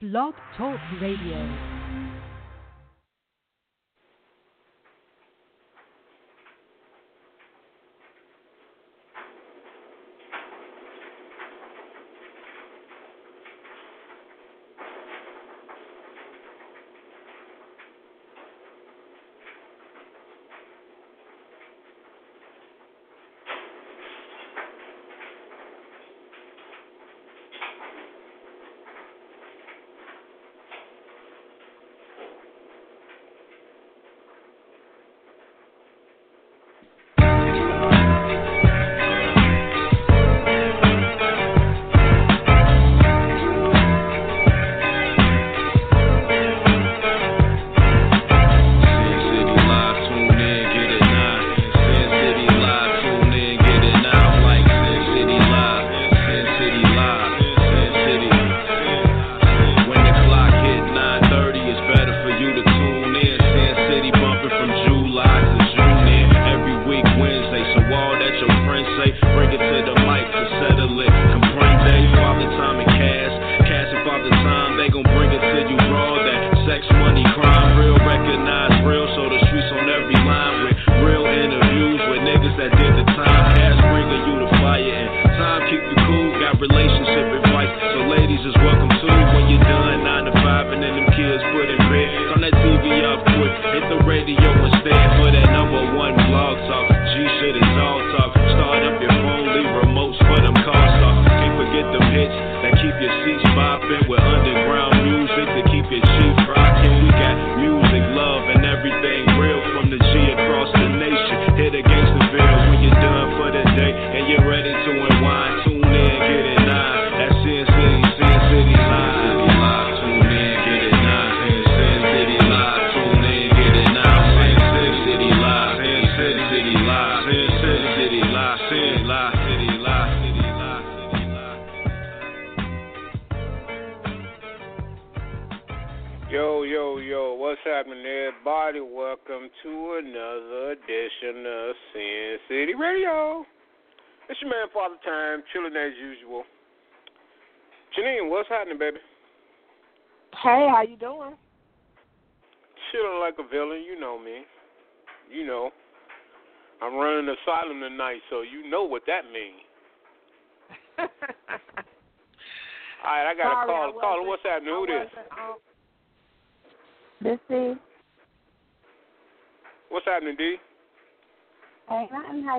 Blog Talk Radio.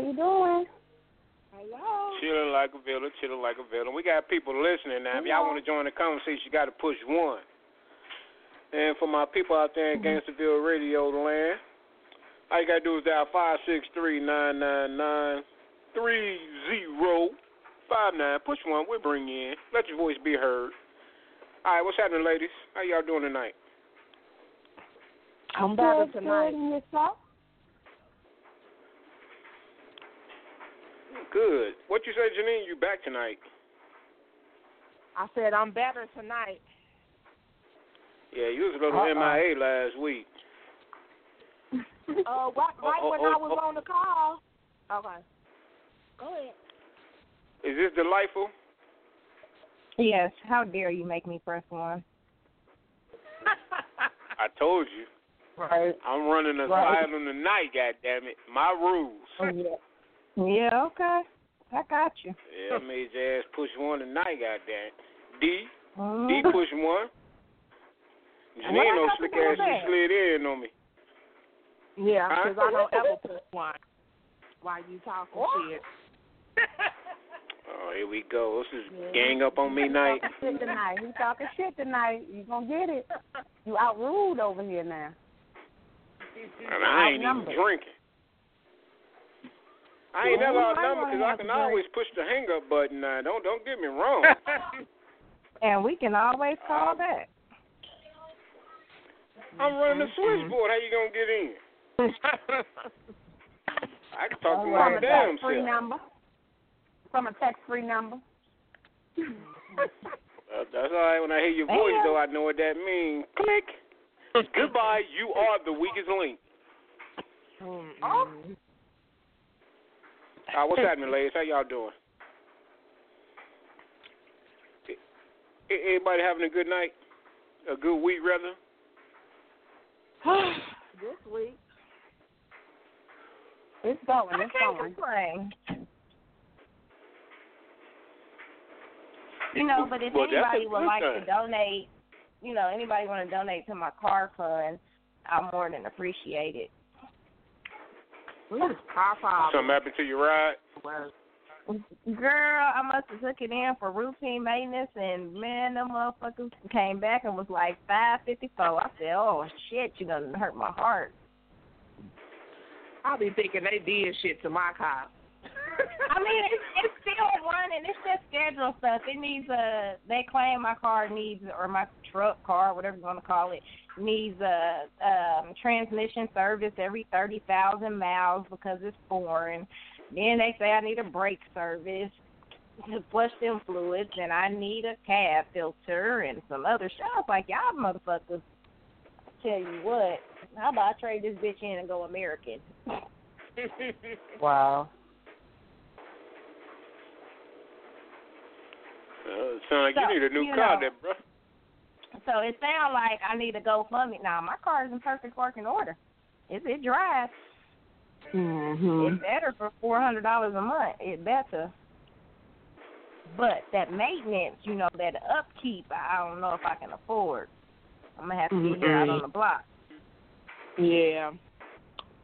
You doing? Hello. Chilling like a villain, chilling like a villain. We got people listening now. Hello. If y'all want to join the conversation, you got to push one. And for my people out there in mm-hmm. Gangsterville Radio land, all you got to do is dial 563 999 3059. Push one, we'll bring you in. Let your voice be heard. All right, what's happening, ladies? How y'all doing tonight? I'm better tonight. Good. What you say, Janine? You back tonight? I said I'm better tonight. Yeah, you was a little Uh-oh. MIA last week. uh, right, right oh, when oh, I was oh. on the call. Okay. Go ahead. Is this delightful? Yes. How dare you make me press one? I told you. Right. I'm running a right. asylum tonight. God damn it! My rules. Oh, yeah. Yeah. Okay. I got you. Yeah, I made your ass push one tonight. God damn it. D. Mm-hmm. D push one. Janine no slick ass she slid in on me. Yeah, because huh? I don't ever push one while you talking what? shit. oh, here we go. This is yeah. gang up on me night. Shit tonight. He talking shit tonight. You gonna get it? You outruled over here now. And I ain't even drinking. I ain't never outnumbered because I can always push the hang up button. Now, don't don't get me wrong. And we can always call uh, back. I'm running the mm-hmm, mm-hmm. switchboard. How you gonna get in? I can talk to my damn self. Free number. From a text free number. uh, that's all right. When I hear your voice, though, I know what that means. Click. Goodbye. You are the weakest link. Oh. Uh, what's happening, ladies? How y'all doing? Everybody having a good night? A good week, rather. this week. It's going. I can't going. complain. You know, but if Well, anybody would like thing. to donate, you know, anybody want to donate to my car fund, I'm more than appreciate it. We just pop. Something happened to your ride? Girl, I must have took it in for routine maintenance, and man, them motherfuckers came back and was like five fifty four. I said, "Oh shit, you gonna hurt my heart." I'll be thinking they did shit to my car. I mean, it's, it's still running. It's just schedule stuff. It needs a. They claim my car needs, or my truck, car, whatever you want to call it, needs a um, transmission service every thirty thousand miles because it's foreign. Then they say I need a brake service to flush them fluids, and I need a cab filter and some other shit. I was like, y'all motherfuckers. Tell you what, how about I trade this bitch in and go American? wow. Uh, sound like So, you need a new car, know. there, bro. So it sounds like I need to go fund me. Now my car is in perfect working order. It it drives. Mhm. It's better for four hundred dollars a month. It better. But that maintenance, you know, that upkeep, I don't know if I can afford. I'm gonna have to get here out on the block. Yeah.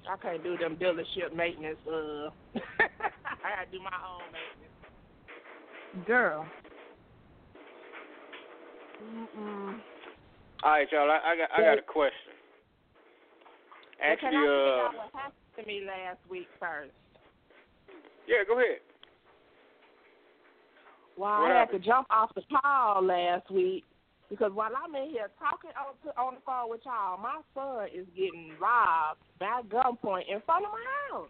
I can't do them dealership maintenance. Uh, I gotta do my own maintenance. Girl. Mm-mm. All right, y'all. I, I got I got a question. But can Actually, I uh, what happened to me last week first? yeah, go ahead. Well, What I had happened? to jump off the call last week because while I'm in here talking on, to, on the phone with y'all, my son is getting robbed by gunpoint in front of my house.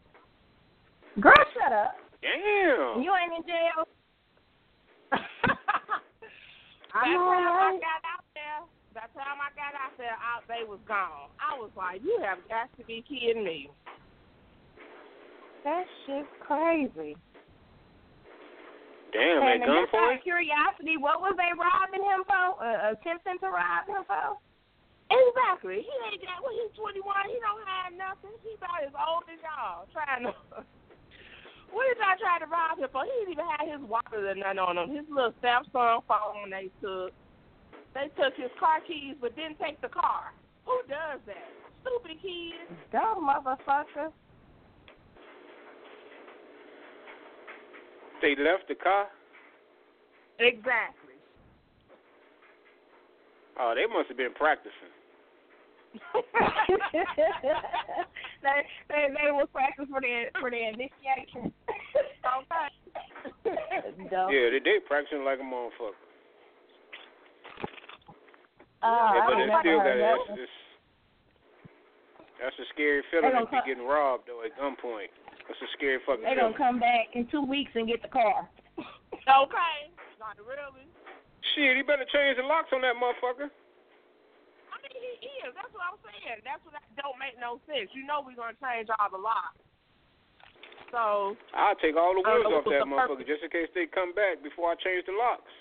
Girl, shut up. Damn. You ain't in jail. By the I'm time I got out there, by the time I got out there, out they was gone. I was like, you have got to be kidding me. That shit's crazy. Damn, and at just out gunpoint. of curiosity, what was they robbing him for? Uh, attempting to rob him for? Exactly. He ain't got well, he's twenty one, he don't have nothing. He about as old as y'all. Trying to what did y'all try to rob him for? He didn't even have his wallet or nothing on him. His little Samsung phone they took. They took his car keys but didn't take the car. Who does that? Stupid kids. Dumb motherfucker. They left the car. Exactly. Oh, they must have been practicing. they, they they was practicing for their for their initiation. Okay. Dumb. Yeah, they they practicing like a motherfucker. Uh, yeah, but I it never still got heard that's, that. it's, that's a scary feeling They if gonna you getting robbed though at gunpoint. That's a scary fucking They feeling. gonna come back in two weeks and get the car. Okay. Not really. Shit, he better change the locks on that motherfucker. I mean, he is. That's what I'm saying. That's what that don't make no sense. You know we're gonna change all the locks. So I'll take all the wheels off that motherfucker purpose- just in case they come back before I change the locks.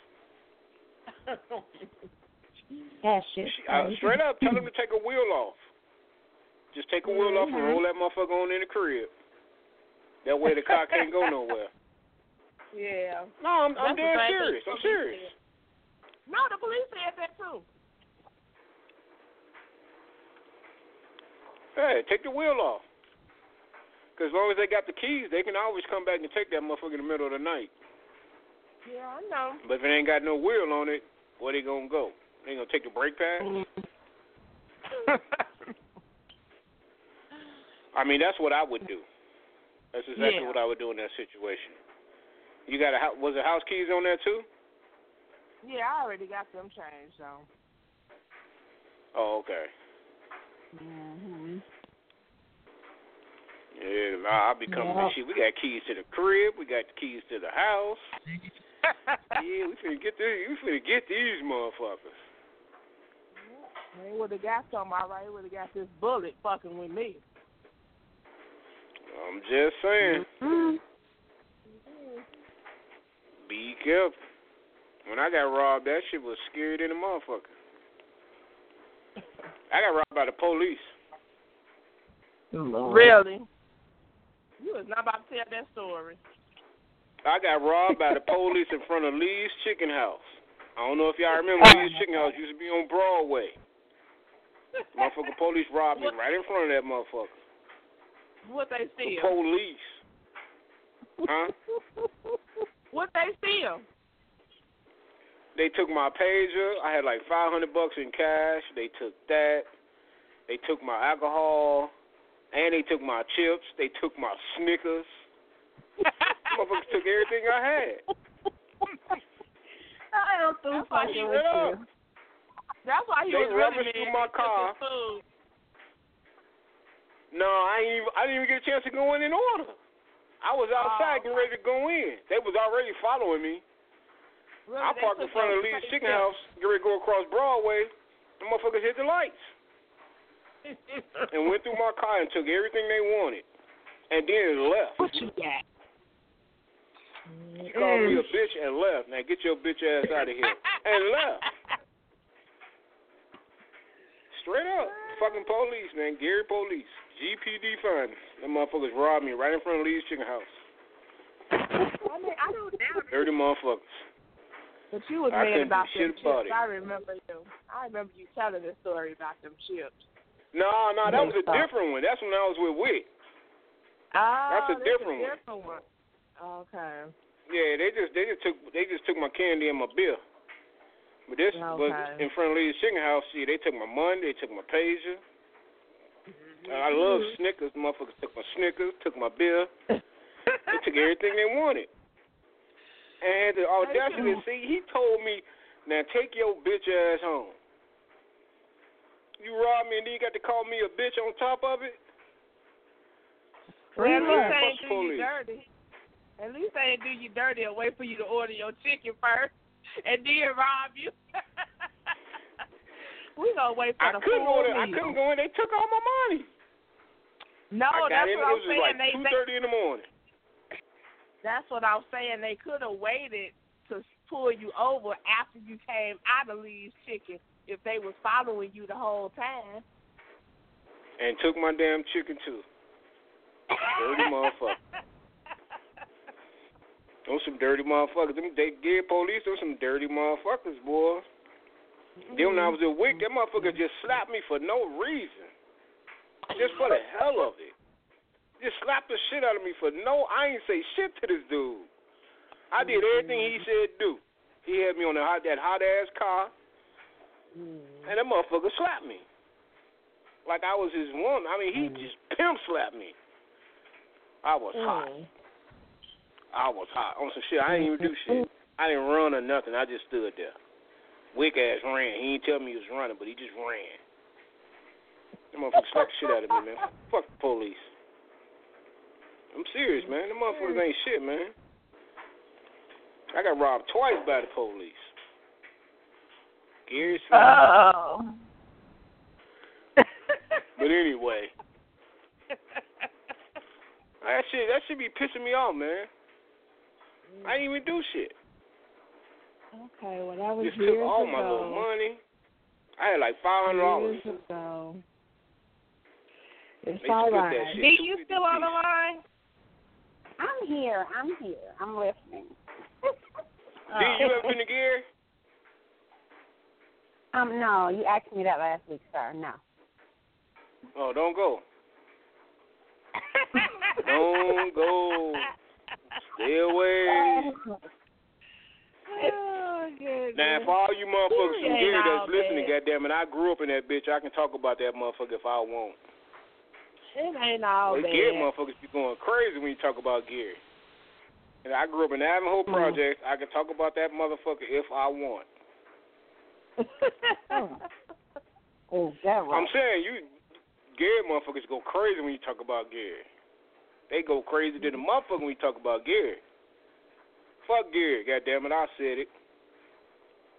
That shit. She- uh, straight up, tell them to take a wheel off. Just take a wheel off and Mhm. roll that motherfucker on in the crib. That way the car can't go nowhere. yeah. No, I'm, I'm dead same serious. I'm serious. said. No, the police said that too. Hey, take the wheel off. Because as long as they got the keys, they can always come back and take that motherfucker in the middle of the night. Yeah, I know. But if it ain't got no wheel on it, where they gonna go? They gonna take the brake pad? I mean, that's what I would do. That's exactly Yeah. what I would do in that situation. You got a was there house keys on there too? yeah, I already got them changed though. Oh, okay. Mhm. Yeah, nah, I'll be coming. Yeah. Shit, we got keys to the crib. We got the keys to the house. yeah, we finna get these. We finna get these motherfuckers. They would have got some all right. Would have got this bullet fucking with me. I'm just saying. Mm-hmm. Be careful. When I got robbed, that shit was scary than a motherfucker. I got robbed by the police. Really? You was not about to tell that story. I got robbed by the police in front of Lee's Chicken House. I don't know if y'all remember oh, Lee's Chicken House used to be on Broadway. Motherfucker police robbed me right in front of that motherfucker. What they The police. Huh? What they steal? They took my pager. I had like five hundred bucks in cash. They took that. They took my alcohol, and they took my chips. They took my Snickers. Motherfuckers took everything I had. I don't do That's why fucking he with Shut you. That's why he They was really rummaged through my car. No, I ain't even, I didn't even get a chance to go in in order. I was outside Oh. getting ready to go in. They was already following me. Really, I parked in front of your Lee's Chicken. House, get ready to go across Broadway. The motherfuckers hit the lights and went through my car and took everything they wanted, and then left. what you got? She called me a mm. bitch and left. Now get your bitch ass out of here. And left. Straight up. Fucking police, man. Gary Police. GPD finest. Them motherfuckers robbed me right in front of Lee's Chicken House. I mean, I don't doubt. Dirty motherfuckers. But you was I mad about them chips. I remember you. I remember you telling the story about them chips. No, no, that was a different one. That's when I was with Wick. Oh, That's a different one. different one. Okay. Yeah, they just they just took they just took my candy and my beer. But this was Okay. in front of Lee's Chicken House. See, they took my money, they took my pager. And I love Snickers. Motherfuckers took my Snickers, took my beer. They took everything they wanted. And the audacity, see, he told me, now take your bitch ass home. You robbed me and then you got to call me a bitch on top of it? Well, at least Fuck they ain't do you dirty. At least they ain't do you dirty and wait for you to order your chicken first and then rob you. we gonna wait for I the couldn't full order. I couldn't go in. They took all my money. No, I that's in. what I'm saying. like they, two they thirty in the morning. that's what I'm saying. They could have waited to pull you over after you came out of Lee's Chicken if they was following you the whole time. And took my damn chicken too. Dirty motherfucker. Those some dirty motherfuckers. Them they gay police. Those some dirty motherfuckers, boy. Then when I was at mm-hmm. Wick, that motherfucker mm-hmm. just slapped me for no reason. Just for the hell of it. Just slapped the shit out of me for no. I ain't say shit to this dude. I did everything he mm-hmm. said do. He had me on that hot, that hot ass car, Mm-hmm. and that motherfucker slapped me like I was his woman. I mean, he mm-hmm. just pimp slapped me. I was hot. Mm. I was hot on some shit. I didn't even do mm-hmm. shit. I didn't run or nothing. I just stood there. Wick ass ran. He didn't tell me he was running, but he just ran. That motherfucker slapped the shit out of me, man. Fuck the police. I'm serious, man. The motherfuckers ain't shit, man. I got robbed twice by the police. Gary Smith. Oh. But anyway, that shit that should be pissing me off, man. I didn't even do shit. Okay, well that was Just years took all ago. my little money. I had like five hundred dollars. Years ago. It's They all split right. that shit. D, you still on the line? I'm here. I'm here. I'm listening. D, you ever been to Gary? Um, no, you asked me that last week, sir. No. Oh, don't go. Don't go. Stay away. Oh, goodness. Now, for all you motherfuckers from Gary Gary ain't that's all listening, bad. goddamn it, I grew up in that bitch. I can talk about that motherfucker if I want. It ain't all Well, bad. Gary motherfuckers be going crazy when you talk about Gary. And I grew up in the Ivanhoe Project. I can talk about that motherfucker if I want. Oh, that right. I'm saying you, Gary motherfuckers go crazy when you talk about Gary. They go crazy to the mm-hmm. motherfucker when you talk about Gary. Fuck Gary, goddamn it, I said it.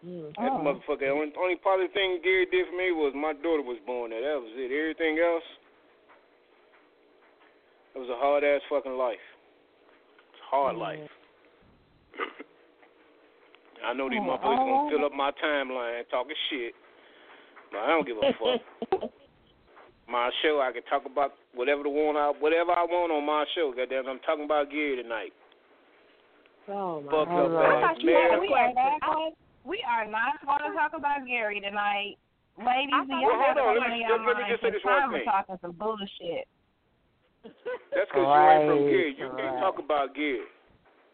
Mm-hmm. That Oh. motherfucker. Only, only positive thing Gary did for me was my daughter was born there. That was it. Everything else, it was a hard ass fucking life. It's a hard mm-hmm. life. I know these Oh, motherfuckers oh. gonna fill up my timeline talking shit. But I don't give a fuck. my show, I can talk about whatever the want I whatever I want on my show. Goddamn, I'm talking about Gary tonight. Oh my Fuck God. up I ass thought you man. had we are not going. We are not going to talk about Gary tonight, ladies. I Do thought- y'all Well, have hold on, let something me- on your let me mind? just say this 'Cause one thing. talking some bullshit. That's because you ain't from Gary. You can't talk about Gary.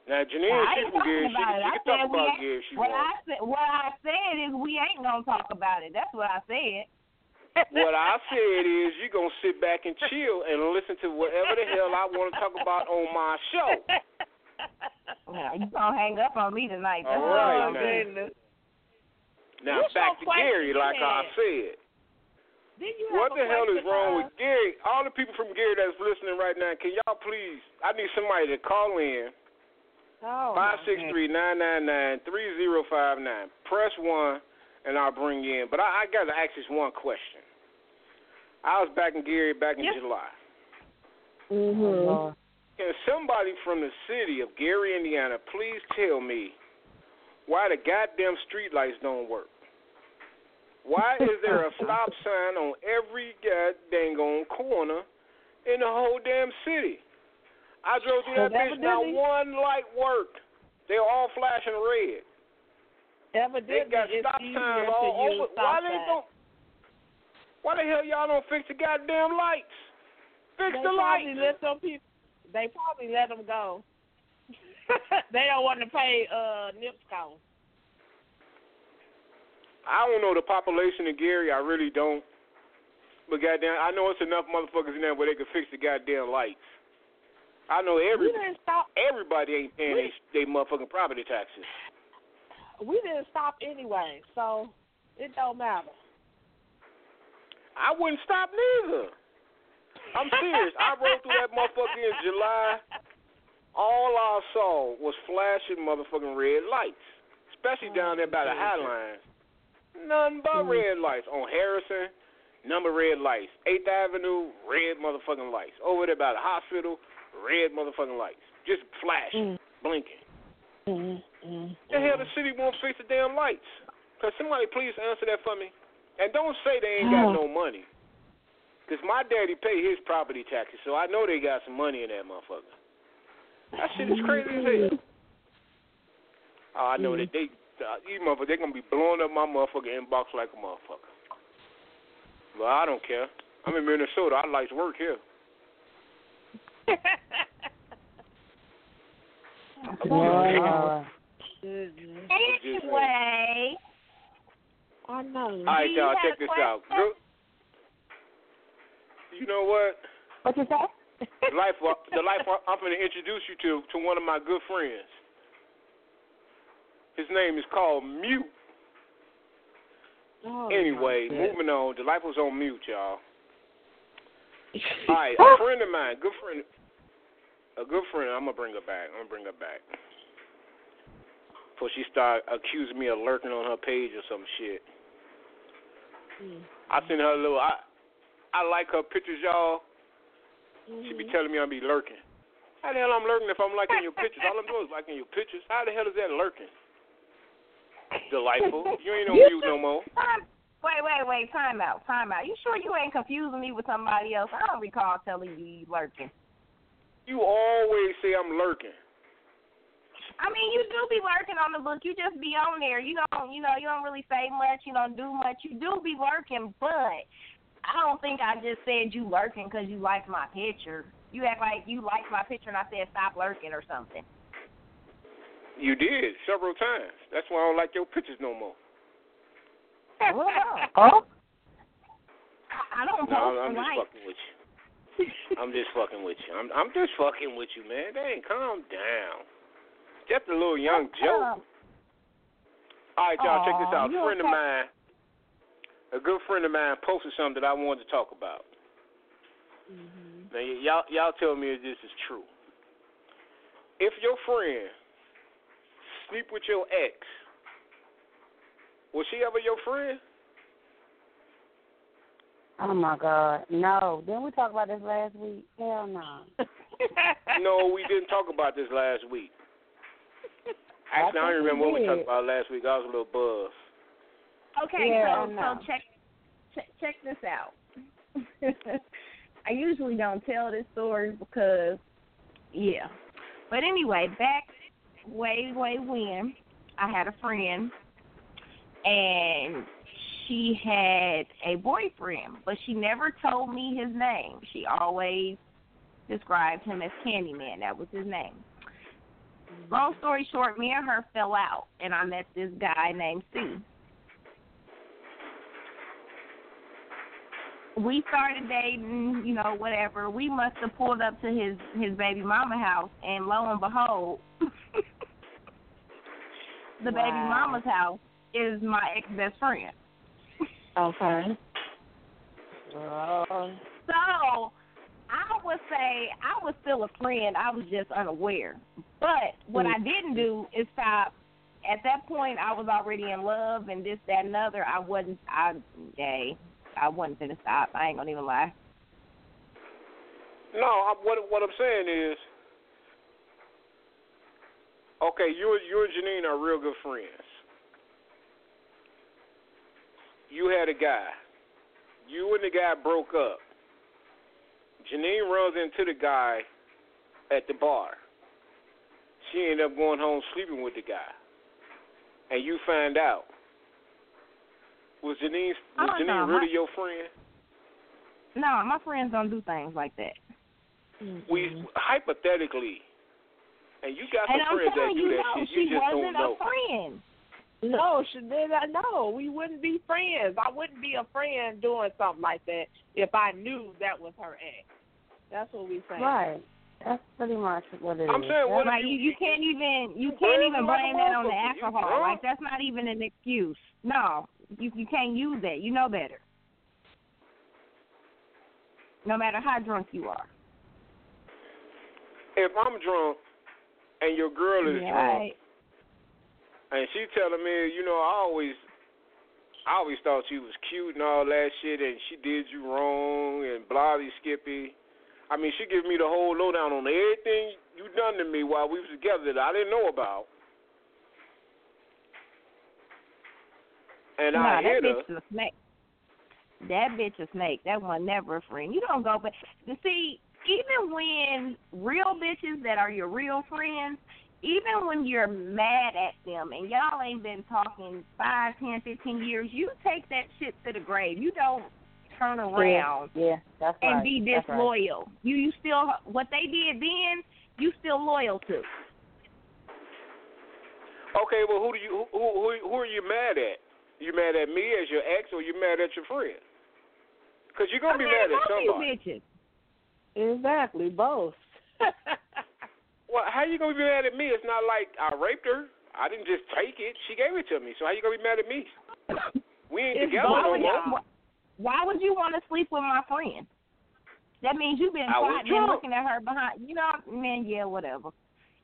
Now, Janine, Now, I she from Gary. She, she can talk about if she What I wants. said, what I said is we ain't gonna talk about it. That's what I said. What I said is you're going to sit back and chill and listen to whatever the hell I want to talk about on my show. Now, you gonna hang up on me tonight? That's All what now. goodness. Now, What's back to Gary, like I said. Did you have What the hell is wrong for with? Gary? All the people from Gary that's listening right now, can y'all please? I need somebody to call in. Oh, Five my six three nine nine nine three zero five nine. Press one, and I'll bring you in. But I, I got to ask this one question. I was back in Gary back in Yes. July. Mhm. Can somebody from the city of Gary, Indiana, please tell me why the goddamn streetlights don't work? Why is there a stop sign on every goddamn corner in the whole damn city? I drove through that bitch, not one light worked. They were all flashing red. They got stop signs all over. Why they don't? Why the hell y'all don't fix the goddamn lights? Fix They the probably lights. let some people. They probably let them go. they don't want to pay uh NIPS cost. I don't know the population of Gary. I really don't. But goddamn, I know it's enough motherfuckers in there where they could fix the goddamn lights. I know every We didn't stop. everybody ain't paying they, they motherfucking property taxes. We didn't stop anyway, so it don't matter. I wouldn't stop neither. I'm serious. I rode through that motherfucker in July. All I saw was flashing motherfucking red lights, especially down there by the mm-hmm. High Line. Nothing but mm-hmm. red lights on Harrison. Number red lights. Eighth Avenue, red motherfucking lights. Over there by the hospital, red motherfucking lights. Just flashing, blinking. Mm-hmm. The hell the city won't fix the damn lights? Cause somebody please answer that for me. And don't say they ain't got no money. Cause my daddy pay his property taxes, so I know they got some money in that motherfucker. That shit is crazy as hell. Oh, I know that they, uh, these motherfuckers, they gonna be blowing up my motherfucking inbox like a motherfucker. But I don't care. I'm in Minnesota. I like to work here. Wow. Anyway, I know. All right, you y'all, check this out. questions? Girl, you know what? What you say? The life, the life I'm going to introduce you to to one of my good friends. His name is called Mute. Oh, Anyway, moving on. The life was on mute, y'all. All right, a friend of mine, good friend, a good friend. I'm gonna bring her back. I'm gonna bring her back before she start accusing me of lurking on her page or some shit. Mm. I send her a little. I I like her pictures, y'all. She be Mm-hmm. telling me I be lurking. How the hell I'm lurking if I'm liking your pictures? All I'm doing is liking your pictures. How the hell is that lurking? Delightful. You ain't on mute no more. Wait, wait, wait. Time out. Time out. You sure you ain't confusing me with somebody else? I don't recall telling you you lurking. You always say I'm lurking. I mean, you do be lurking on the book. You just be on there. You don't, you know, you don't really say much. You don't do much. You do be lurking, but I don't think I just said you lurking because you liked my picture. You act like you liked my picture and I said stop lurking or something. You did several times. That's why I don't like your pictures no more. Well, Oh, I, I don't No, post I'm, I'm just fucking with you. I'm just fucking with you. I'm I'm just fucking with you, man. Dang, calm down. Just a little young joke. All right, y'all, check this out. A you friend of mine, a good friend of mine, posted something that I wanted to talk about. Mm-hmm. Now, y- y'all, y'all tell me if this is true. If your friend sleep with your ex, was she ever your friend? oh my God. No. Didn't we talk about this last week? Hell no. no, we didn't talk about this last week. Actually, I, think don't we remember what we talked about last week. I was a little buzzed. Okay, Yeah, so I know. so check check, check this out. I usually don't tell this story because, yeah. But anyway, back way, way when I had a friend, and she had a boyfriend, but she never told me his name. She always described him as Candyman. That was his name. Long story short, me and her fell out, and I met this guy named C. We started dating, you know, whatever. We must have pulled up to his his baby mama house, and lo and behold, the baby mama's house is my ex best friend. Okay. So I would say I was still a friend. I was just unaware. But what I mm. didn't do is stop. At that point, I was already in love and this, that, and other. I wasn't. I, hey, I wasn't gonna stop. I ain't gonna even lie. No, I, what what I'm saying is, okay, you you and Janine are real good friends. You had a guy. You and the guy broke up. Janine runs into the guy at the bar. She ended up going home sleeping with the guy, and you find out. Was Janine was Oh, Janine no, my- really your friend? No, my friends don't do things like that. We hypothetically, and you got some I'm friends that do you, that shit. she You just wasn't don't know. a friend. No, she did I know. We wouldn't be friends. I wouldn't be a friend doing something like that if I knew that was her ex. That's what we saying. right. That's pretty much what it is. I'm saying, what if Like you, you can't even you you can't even blame that on the alcohol. drunk. Like that's not even an excuse. No, you you can't use that. You know better. No matter how drunk you are. if I'm drunk and your girl is Yeah, drunk I- and she telling me, you know, I always, I always thought she was cute and all that shit, and she did you wrong and blobby skippy. I mean, she gives me the whole lowdown on everything you done to me while we was together that I didn't know about. And nah, I that hit her. bitch is a snake. That bitch a snake. That one never a friend. You don't go back. You see, even when real bitches that are your real friends, even when you're mad at them and y'all ain't been talking five, ten, fifteen years, you take that shit to the grave. You don't turn around Yeah, yeah that's and right. be That's right. disloyal. You you still what they did then, you still loyal to. Okay, well, who do you who who who are you mad at? You mad at me as your ex, or you mad at your friend? Because you're gonna I'm be mad mad at at both somebody. Exactly, both. Well, how you gonna be mad at me? It's not like I raped her. I didn't just take it. She gave it to me. So how you gonna be mad at me? We ain't It's together no Why would, more. you, why would you want to sleep with my friend? That means you've been plotting and looking at her behind. You know, man, yeah, whatever.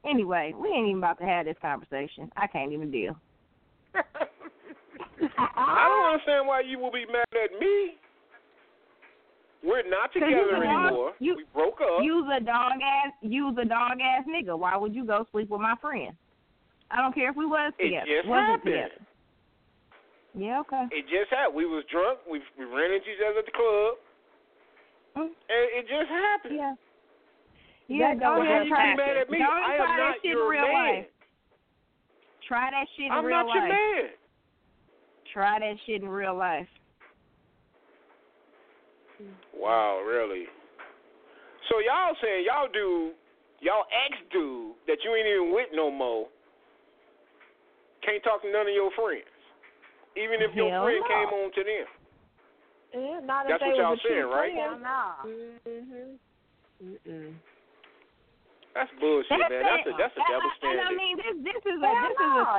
Anyway, we ain't even about to have this conversation. I can't even deal. I don't understand why you will be mad at me. We're not 'Cause together you the dog- anymore. you- we broke up. You's a dog ass. You's a dog ass nigga. Why would you go sleep with my friend? I don't care if we was it together. just Wasn't happened. together. Yeah, okay. It just happened. We was drunk. We we ran into each other at the club, Mm, and it just happened. yeah. Yeah, That don't Well, you try, be mad at me? don't I am try that not shit your in real man. life. Try that shit in I'm real not life. your man. Try that shit in real life. Wow, really? So y'all saying y'all do, y'all ex dude that you ain't even with no more can't talk to none of your friends, even if your friend no. came on to them. yeah, not That's what y'all saying, right? Hell friend. no. Mhm. Mm-mm. That's bullshit, That's man. That's a that's a And- double and I mean, this this is a Hell this is a no.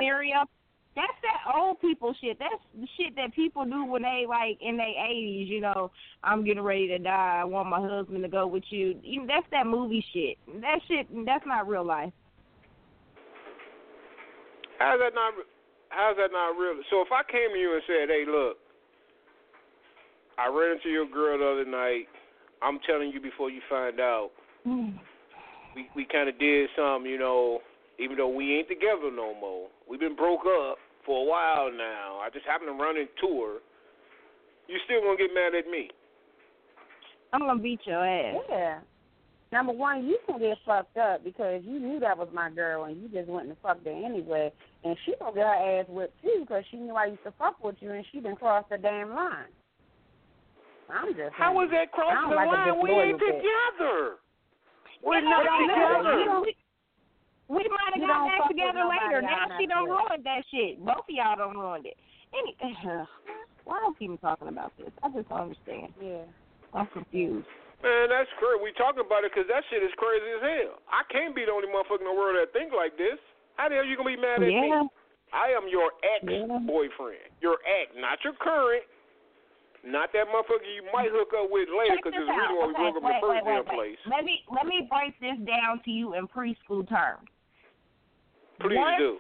That's that old people shit. That's the shit that people do when they like in their eighties. You know, I'm getting ready to die. I want my husband to go with you. you know, that's that movie shit. That shit. That's not real life. How's that not? How's that not real? So if I came to you and said, "Hey, look, I ran into your girl the other night. I'm telling you before you find out. Mm. we we kind of did something, you know, even though we ain't together no more. We've been broke up for a while now. I just happened to run into her. You still gonna get mad at me? I'm gonna beat your ass. Yeah. Number one, you can get fucked up because you knew that was my girl and you just went and fucked her anyway. And she gonna get her ass whipped too because she knew I used to fuck with you and she done crossed the damn line. I'm just How was that crossing the like line? We ain't together. We're not together. You don't- We might have got back together later. I'm Now not she done with. ruined that shit. Both of y'all done ruined it. Any, why don't keep talking about this? I just don't understand. Yeah. I'm confused. Man, that's crazy. We talking about it because that shit is crazy as hell. I can't be the only motherfucker in the world that think like this. How the hell you gonna be mad at Yeah. me? I am your ex Yeah. boyfriend. Your ex, not your current. Not that motherfucker you might hook up with later because this it's the reason why we out. broke up in the first wait, damn wait, place. Let me let me break this down to you in preschool terms. Please Once- do.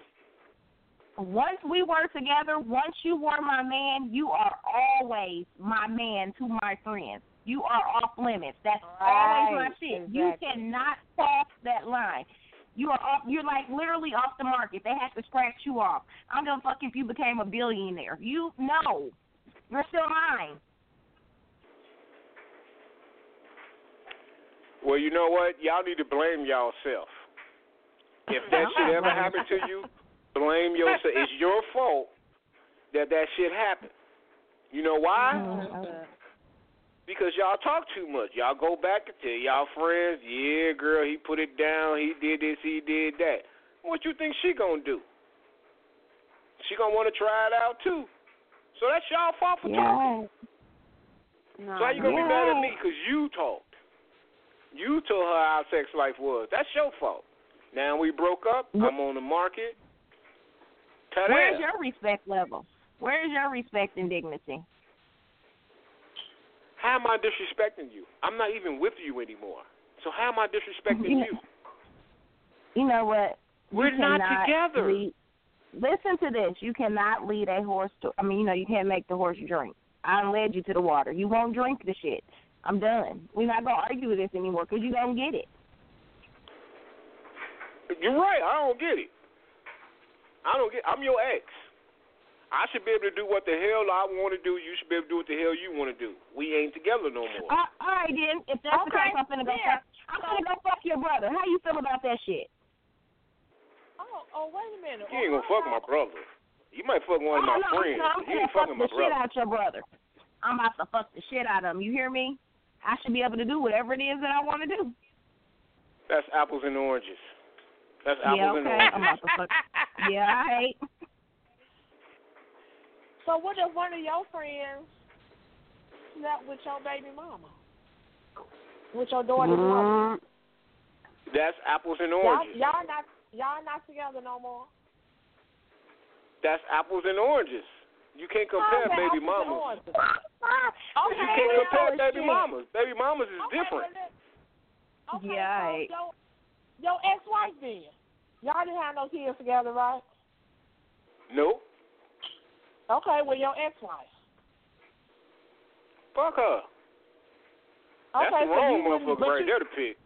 Once we were together, once you were my man, you are always my man to my friends. You are off limits. That's always my Right, shit. You cannot cross that line. You are off. You're like literally off the market. They have to scratch you off. I'm gonna fuck if you became a billionaire. You no, you're still mine. Well, you know what? Y'all need to blame y'allself. If that shit ever happened to you, blame yourself. It's your fault that that shit happened. You know why? Mm-hmm. Because y'all talk too much. Y'all go back and tell y'all friends, yeah, girl, he put it down, he did this, he did that. What you think she gonna do? She gonna want to try it out too. So that's y'all fault for talking. Yeah. No, So how you gonna be mad at me because you talked? You told her how sex life was. That's your fault. Now we broke up. I'm on the market. Ta-da. Where's your respect level? Where's your respect and dignity? How am I disrespecting you? I'm not even with you anymore. So how am I disrespecting You- you? Know what? We're not together. Lead, listen to this. You cannot lead a horse to. I mean, you know, you can't make the horse drink. I led you to the water. You won't drink the shit. I'm done. We're not gonna argue with this anymore because you don't get it. You're right. I don't get it. I don't get. I'm your ex. I should be able to do what the hell I want to do. You should be able to do what the hell you want to do. We ain't together no more. Uh, all right, then. If that's the Okay, case, I'm finna go. yeah. Fuck, I'm gonna go fuck your brother. How you feel about that shit? Oh, oh, wait a minute. You ain't gonna fuck my brother. You might fuck one of oh, my no, friends. no, I'm you gonna fuck fucking the my shit brother. out your brother. I'm about to fuck the shit out of him. You hear me? I should be able to do whatever it is that I want to do. That's apples and oranges. That's Yeah, apples and okay. I'm oranges. about to fuck. Yeah, all right. So what if one of your friends slept with your baby mama? With your daughter's mother? Mm, That's apples and Y'all, oranges. y'all not y'all not together no more. That's apples and oranges. You can't compare Okay, baby apples mamas. oranges. you can't well, compare shit. baby mamas. Baby mamas is Okay, different. well, let- Okay, Yeah, so right. Your, your ex-wife then. Y'all didn't have no kids together, right? Nope. Okay, well your ex-wife. Fuck her. That's Okay, the wrong you wouldn't- motherfucker right there to pick.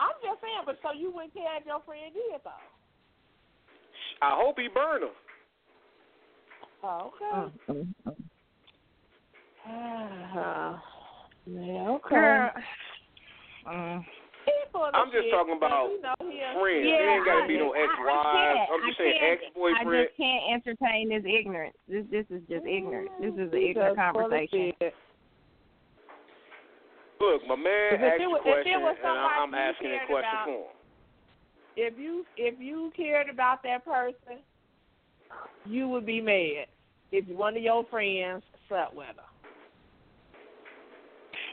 I'm just saying, but so you wouldn't care if your friend did though. I hope he burn her. Oh, okay. Mm. Uh, yeah, okay. Girl. People I'm just talking about you know, friends. Yeah, They ain't gotta be no I- I ex-wives. I'm just I saying ex-boyfriend. I just can't entertain this ignorance. This this is just ignorant. This is an He ignorant just full of conversation. Look, my man asked a was- if question, and I- I'm asking a question about- for him. If you if you cared about that person, you would be mad if one of your friends slept with her.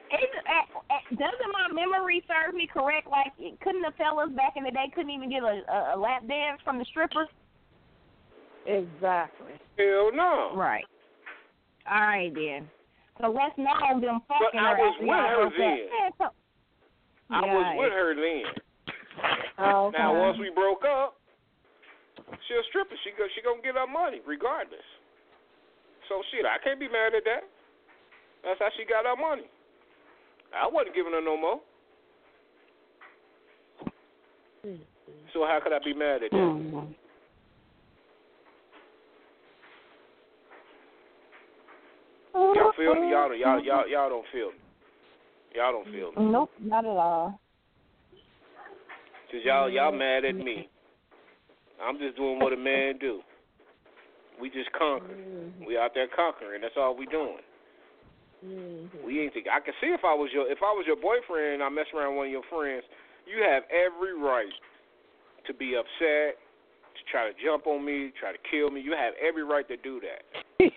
Is, uh, uh, doesn't my memory serve me correct? Like, couldn't the fellas back in the day couldn't even get a, a, a lap dance from the stripper? Exactly. Hell no. Right. All right then. So let's know them fucking But I was with her then. Yeah, so- I Yeah, was with her then. Oh, Now once we broke up, she a stripper. She go she gonna get her money regardless. So shit, I can't be mad at that. That's how she got her money. I wasn't giving her no more. Mm-hmm. So how could I be mad at that? Mm-hmm. Y'all feel me? Y'all don't, y'all y'all y'all don't feel me. Y'all don't feel me. Nope, not at all. Cause y'all y'all mm-hmm. mad at me. I'm just doing what a man do. We just conquer. We out there conquering. That's all we doing. We ain't think I can see if I was your if I was your boyfriend and I mess around with one of your friends, you have every right to be upset, to try to jump on me, try to kill me. You have every right to do that.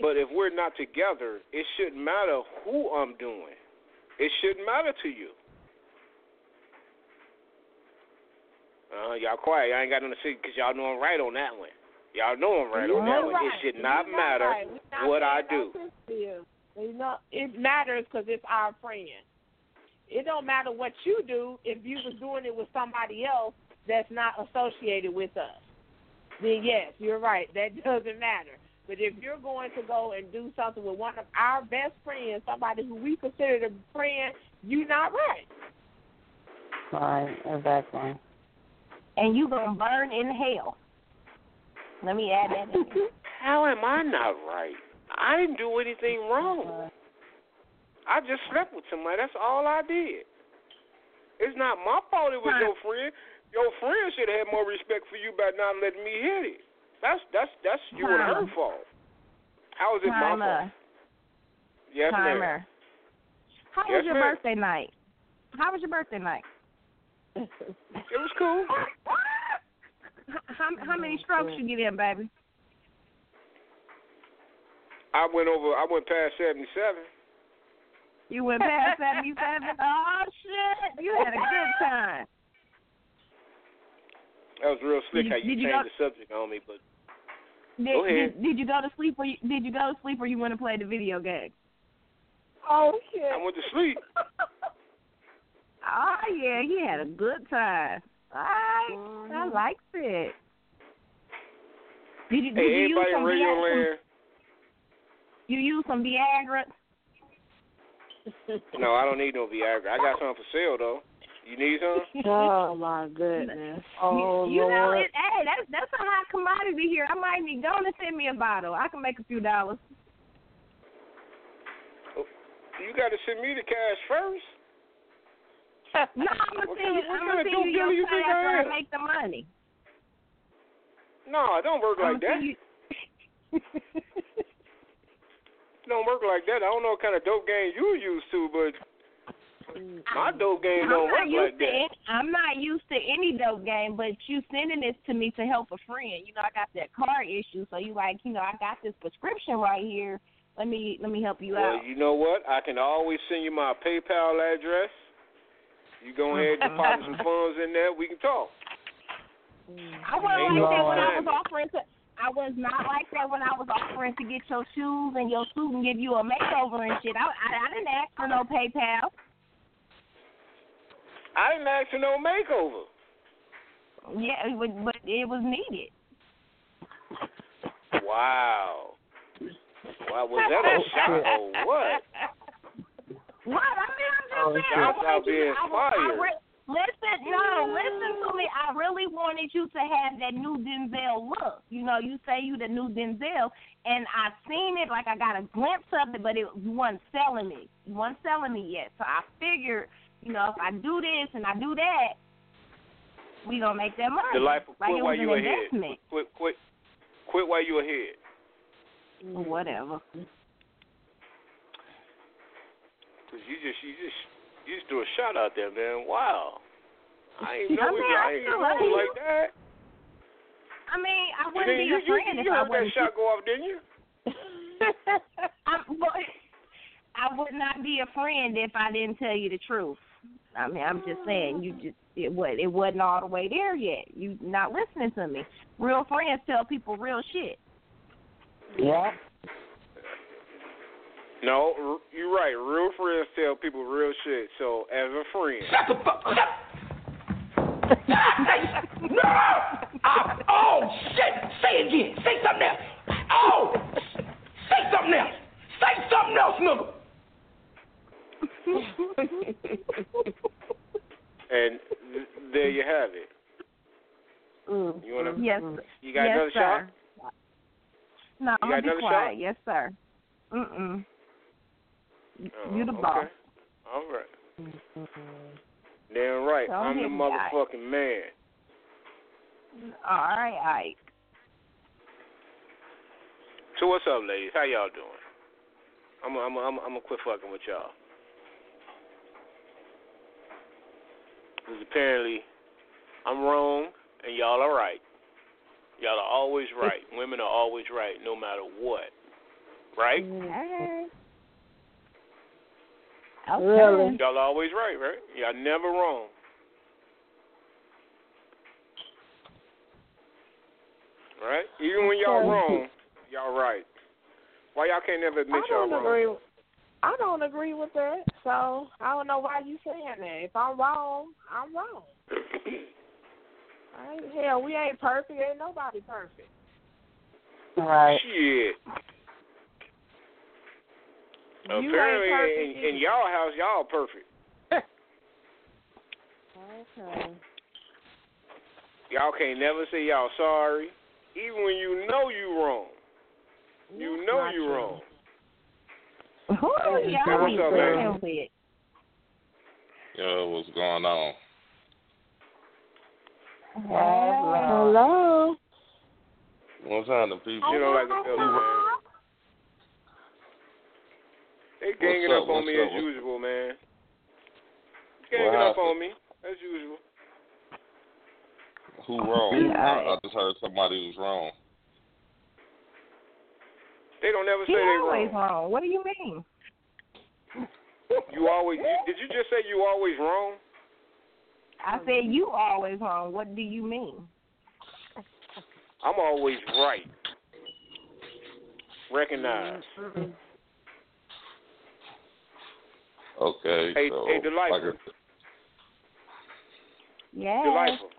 but if we're not together, it shouldn't matter who I'm doing. It shouldn't matter to you. Uh, y'all quiet. I ain't got nothing to say because y'all know I'm right on that one. Y'all know I'm right on that one. It should not You're matter right. What I do. No sense to You know, it matters because it's our friend. It don't matter what you do if you was doing it with somebody else that's not associated with us. Then yes, you're right. That doesn't matter. But if you're going to go and do something with one of our best friends, somebody who we consider a friend, you're not right. Right, exactly. And you gonna burn in hell. Let me add that in. How am I not right? I didn't do anything wrong. I just slept with somebody. That's all I did. It's not my fault it was your friend. Your friend should have had more respect for you by not letting me hit it. That's that's that's you and her fault. How is it my fault? Timer. Yes, ma'am. Timer. How Yes, was your ma'am. birthday night? How was your birthday night? It was cool. How how many strokes you get in, baby? I went over. I went past seventy seven. You went past seventy seven. Oh shit! You had a good time. That was real slick Did you- how you did you changed go- the subject on me, but Did, Go ahead. did did you go to sleep or you, did you go to sleep or you went to play the video game? Oh shit. I went to sleep. Oh yeah, he had a good time. All right, Mm-hmm. I liked it. Did you did Hey, you use in some Radio Viagra? Land. You use some Viagra? No, I don't need no Viagra. I got something for sale though. You need some? Oh my goodness. Oh you, you know it. Hey, that's that's a hot commodity here. I might need go and send me a bottle. I can make a few dollars. Oh, you got to send me the cash first. No, I'm gonna send you. what I'm gonna of send you dealer you your think cash I where am? I make the money. No, it don't work I'm like that. Send you. It don't work like that. I don't know what kind of dope game you used to, but my mm. dope game I'm don't work like that. any, I'm not used to any dope game, but you sending this to me to help a friend. You know, I got that car issue, so you like, you know, I got this prescription right here. Let me let me help you Well, out. you know what? I can always send you my PayPal address. You go ahead and deposit some funds in there. We can talk. I wasn't like that when I was offering to. I was not like that when I was offering to get your shoes and your suit and give you a makeover and shit. I I, I didn't ask for no PayPal. I didn't ask for no makeover. Yeah, it was, but it was needed. Wow. Wow, was that a shot or what? What? I mean, I'm just Oh, saying. I Shots out wanted you being to, I, I fired. re- listen, no, listen to me. I really wanted you to have that new Denzel look. You know, you say you the new Denzel, and I seen it like I got a glimpse of it, but it you wasn't selling me. You wasn't selling me yet. So I figured, you know, if I do this and I do that, we gonna make that money. The life of like quit it while you ahead. Quit, quit, quit while you ahead. Whatever. Cause you just, you just, you just threw a shot out there, man. Wow. I ain't know, I mean, it, I I ain't feel know it like- like that. I mean, I wouldn't then be you, a you, friend you, if you I heard that wasn't. shot go off, didn't you? I'm, but I would not be a friend if I didn't tell you the truth. I mean, I'm just saying you just it was it wasn't all the way there yet. You not listening to me. Real friends tell people real shit. Yeah. No, you're right. Real friends tell people real shit. So as a friend, Shut the fuck up. no! I, oh, shit! Say it again. Say something else. Oh! Say something else. Say something else, nigga. and th- there you have it. Mm. You wanna? Yes, You got yes, another sir. shot? No, I'm gonna be quiet. shot? Yes, sir. Mm-mm. Oh, You the boss. okay. All right. Mm-hmm. Damn right. Don't I'm the hit me, Ike. motherfucking man. All right, Ike. So what's up, ladies? How y'all doing? I'm i I'm i I'm i I'm gonna quit fucking with y'all. Because apparently I'm wrong and y'all are right. Y'all are always right. Women are always right, no matter what. Right? Okay. Really? Y'all are always right, right? Y'all never wrong. Right? Even when y'all wrong, y'all right. Why y'all can't never admit y'all don't wrong? agree. I don't agree with that. So I don't know why you saying that. If I'm wrong, I'm wrong. I ain't, hell, we ain't perfect. Ain't nobody perfect. Right. Shit. You Apparently, ain't perfect in, in y'all house, y'all perfect. Okay. Y'all can't never say y'all sorry, even when you know you wrong. You That's know you true. wrong. Who are y'all what's be up, man? with? Yo, what's going on? Hello. What's happening, people? You don't like the fella, man. They ganging up? up, on me up? as usual, man. What Ganging up on me as usual. Who wrong? Yeah. I, I just heard somebody was wrong. They don't never say He they always wrong. wrong. What do you mean? You always. You, did you just say you always wrong? I said you always wrong. What do you mean? I'm always right. Recognize. Mm-hmm. Okay. Hey, so, hey, Delightful. like Yeah. Delightful.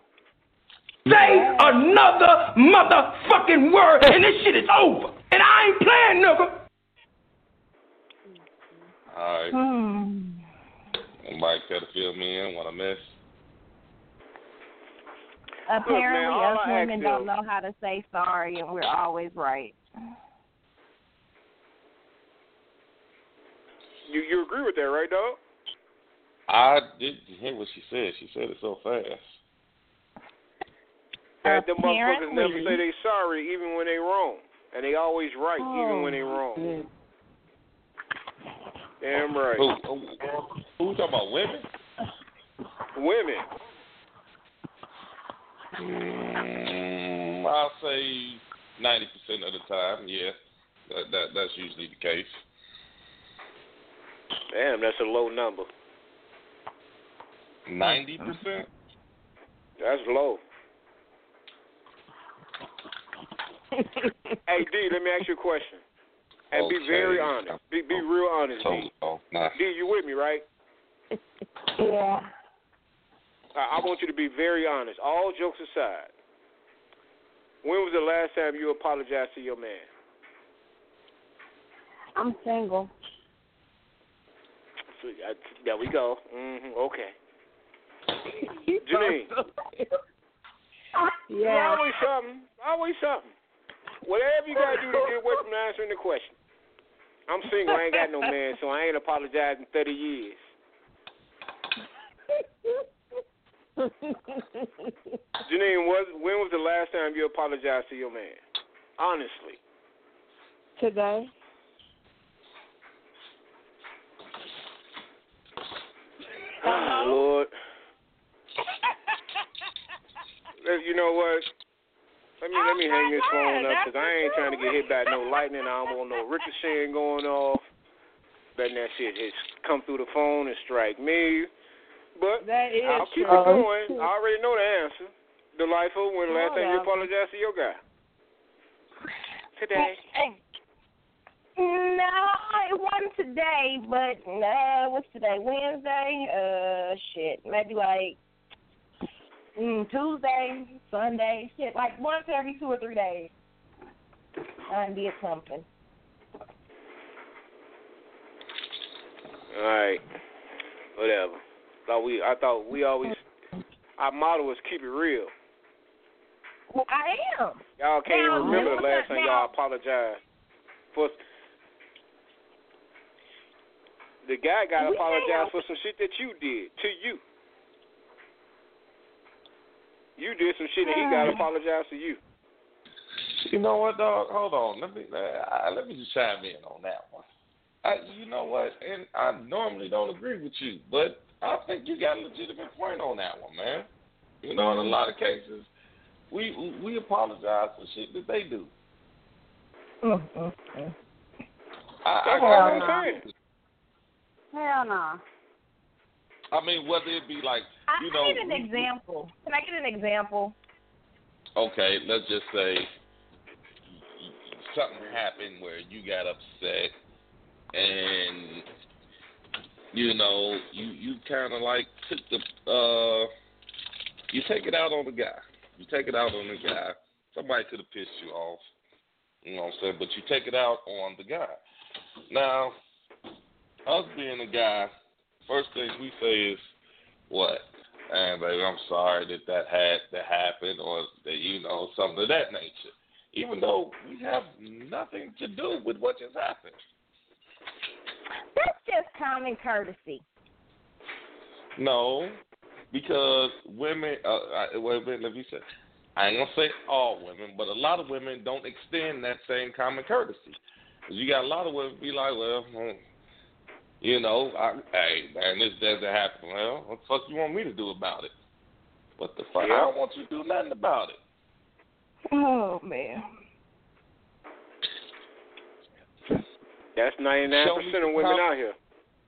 Say another motherfucking word and this shit is over. And I ain't playing, nigga. all right. Hmm. Anybody care to fill me in? What I miss? Apparently, all us women don't know how to say sorry, and we're always right. You you agree with that, right, dog? I didn't hear what she said. She said it so fast. That them motherfuckers never say they sorry even when they wrong, and they always right even when they wrong. Damn right. Who? Who, who talking about women? Women. Mm, I'll say ninety percent of the time. Yeah, that that that's usually the case. Damn, that's a low number. Ninety percent. That's low. hey D, let me ask you a question. And be very honest. Be be oh, real honest, So, D. oh, nah. D, you with me, right? Yeah. I, I want you to be very honest. All jokes aside. When was the last time you apologized to your man? I'm single. So, uh, there we go. hmm Okay. Janine. Yeah. Always something. Always something. Whatever you gotta do to get away from answering the question. I'm single. I ain't got no man, so I ain't apologized in 30 years. Janine, was when was the last time you apologized to your man? Honestly. Today. Uh-huh. Lord. You know what? Let me let me hang this phone up because I ain't trying to get hit by no lightning. I don't want no ricocheting going off. Letting that shit hit, come through the phone and strike me. But That is I'll keep true. it going. I already know the answer. Delightful. When the last time you apologized to your guy? Today. No, it wasn't today, but uh, what's today? Wednesday? Uh, shit, maybe like mm, Tuesday, Sunday, shit, like once every two or three days. I did something. All right. Whatever. Thought we. I thought we always. Our motto was keep it real. Well, I am. Y'all can't Now, even remember the last time y'all apologized for the guy got to apologize for some shit that you did to you. You did some shit and he got to apologize to you. You know what, dog? Hold on. Let me uh, let me just chime in on that one. I, you know what? And I normally don't agree with you, but I think you got a legitimate point on that one, man. You know, in a lot of cases, we we apologize for shit that they do. Mm, mm, mm. I, That's I, all I'm no. saying. Hell no. I mean, whether it be like, I you know, need an we- example. Can I get an example? okay, let's just say something happened where you got upset and you know you you kind of like took the uh you take it out on the guy you take it out on the guy somebody could have pissed you off you know what i'm saying but you take it out on the guy now us being a guy first thing we say is what and baby, I'm sorry that that had to happen, or that you know something of that nature. Even though we have nothing to do with what just happened. That's just common courtesy. No, because women. Uh, I, wait a minute, let me say. I ain't gonna say all women, but a lot of women don't extend that same common courtesy. you got a lot of women be like, well, hmm, you know, I, hey man, this doesn't happen. Well, what the fuck you want me to do about it? What the fuck? I don't want you to do nothing about it. Oh man. That's 99% of women some- out here.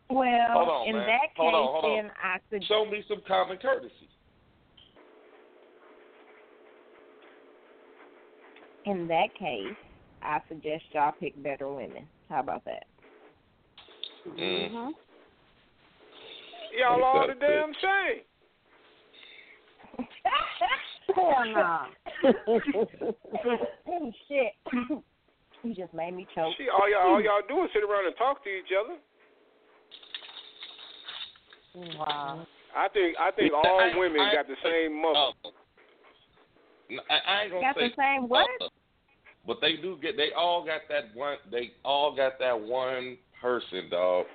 Well, Hold on, in man. that case, Hold on, hold on. then I suggest Show me some common courtesy. in that case, I suggest y'all pick better women. How about that? Mm. Mhm. Y'all all the damn same. Hell no. oh shit! you just made me choke. See, all y'all, all y'all do is sit around and talk to each other. Wow. I think, I think all I- women I- got the same mother. Uh, I, I ain't gonna Got say the same what? uh, but they do get. They all got that one. They all got that one person, dog.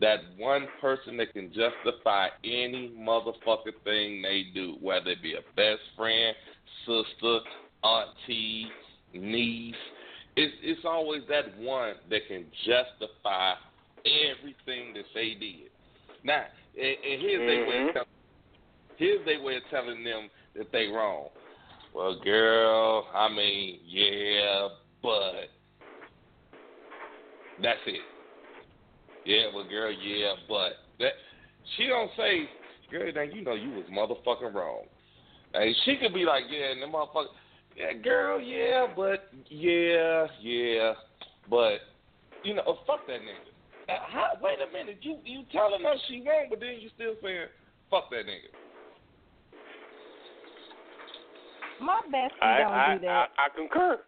That one person that can justify any motherfucking thing they do, whether it be a best friend, sister, auntie, niece. It's it's always that one that can justify everything that they did. Now, and, and here's their way. Of mm-hmm. tell, here's their way of telling them that they wrong. Well, girl, I mean, yeah, but that's it. Yeah, well, girl, yeah, but that she don't say, girl, now you know you was motherfucking wrong. Hey, she could be like, yeah, and the motherfucker, yeah, girl, yeah, but yeah, yeah, but you know, oh, fuck that nigga. Uh, how, wait a minute, you you telling us she wrong, but then you still saying fuck that nigga. My bestie I, don't I, do that. I, I concur.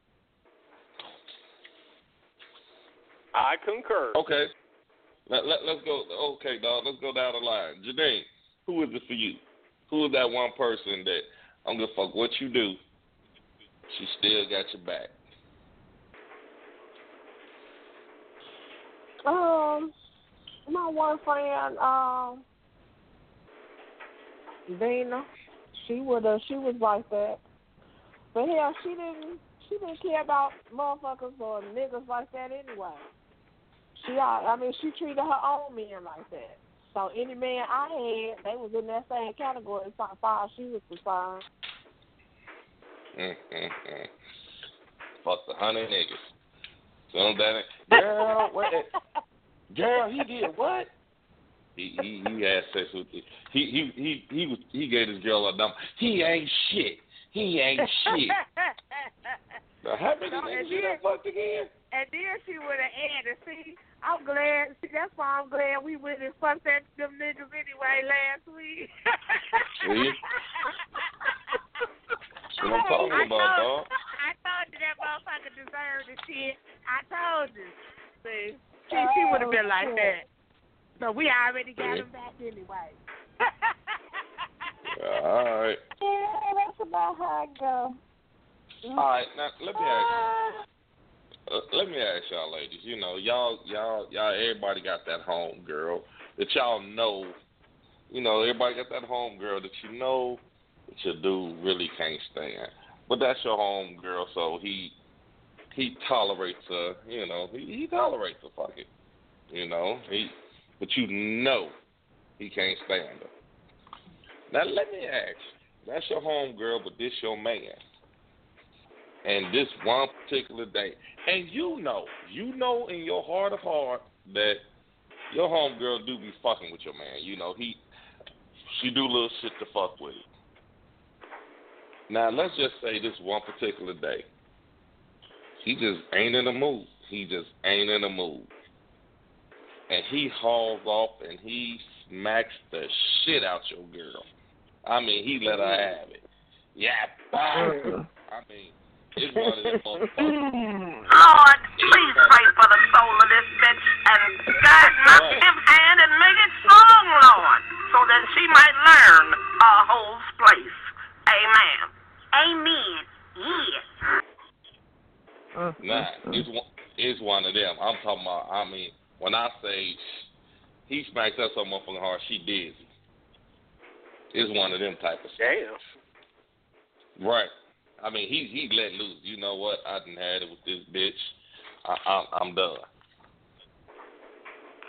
I concur. Okay. Let, let, let's go. Okay, dog. Let's go down the line. Janine, who is it for you? Who is that one person that I'm gonna fuck what you do? She still got your back. Um, my one friend, um, Dina, she would uh, she was like that. But hell, she didn't, she didn't care about motherfuckers or niggas like that anyway. She, I I mean, she treated her own men like that. So any man I had, they was in that same category as far as she was concerned. Mm-mm-mm. Fuck the hundred niggas. So that girl, what? Girl, he did what? He he he had sex with he he he he was he gave this girl a number. He ain't shit. He ain't shit. Now, how many niggas you done fucked again? And then she would have added, see, I'm glad, see, that's why I'm glad we went and fucked that, them niggas anyway last week. See? What I'm talking I about, told, dog. I told you that motherfucker deserved the shit. I told you. See, she, she oh, would have been like that. So we already got See? him back anyway. All right. Yeah, that's about how I go. All right. Now let me ask. You. Uh, uh, let me ask y'all, ladies. You know, y'all, y'all, y'all. Everybody got that home girl that y'all know. You know, everybody got that home girl that you know that your dude really can't stand. But that's your home girl, so he he tolerates her. You know, he, he tolerates her. Fuck it. You know, he. But you know, he can't stand her. Now let me ask. That's your home girl, but this your man and this one particular day. And you know, you know in your heart of heart that your homegirl do be fucking with your man. You know, he she do little shit to fuck with. Now let's just say this one particular day. He just ain't in the mood. He just ain't in the mood. And he hauls off and he smacks the shit out your girl. I mean, he let her have it. Yeah, bang. I mean, it's one of them motherfuckers. Lord, please pray for the soul of this bitch and God knock him hand and make it strong, Lord, so that she might learn a whole place. Amen. Amen. Yes. Nah, uh, uh, it's one, it's one of them. I'm talking about. I mean, when I say he smacks her so motherfucking hard, she dizzy. It's one of them type of stuff. Damn. Right. I mean, he he let loose. You know what? I didn't had it with this bitch. I, I'm I'm done.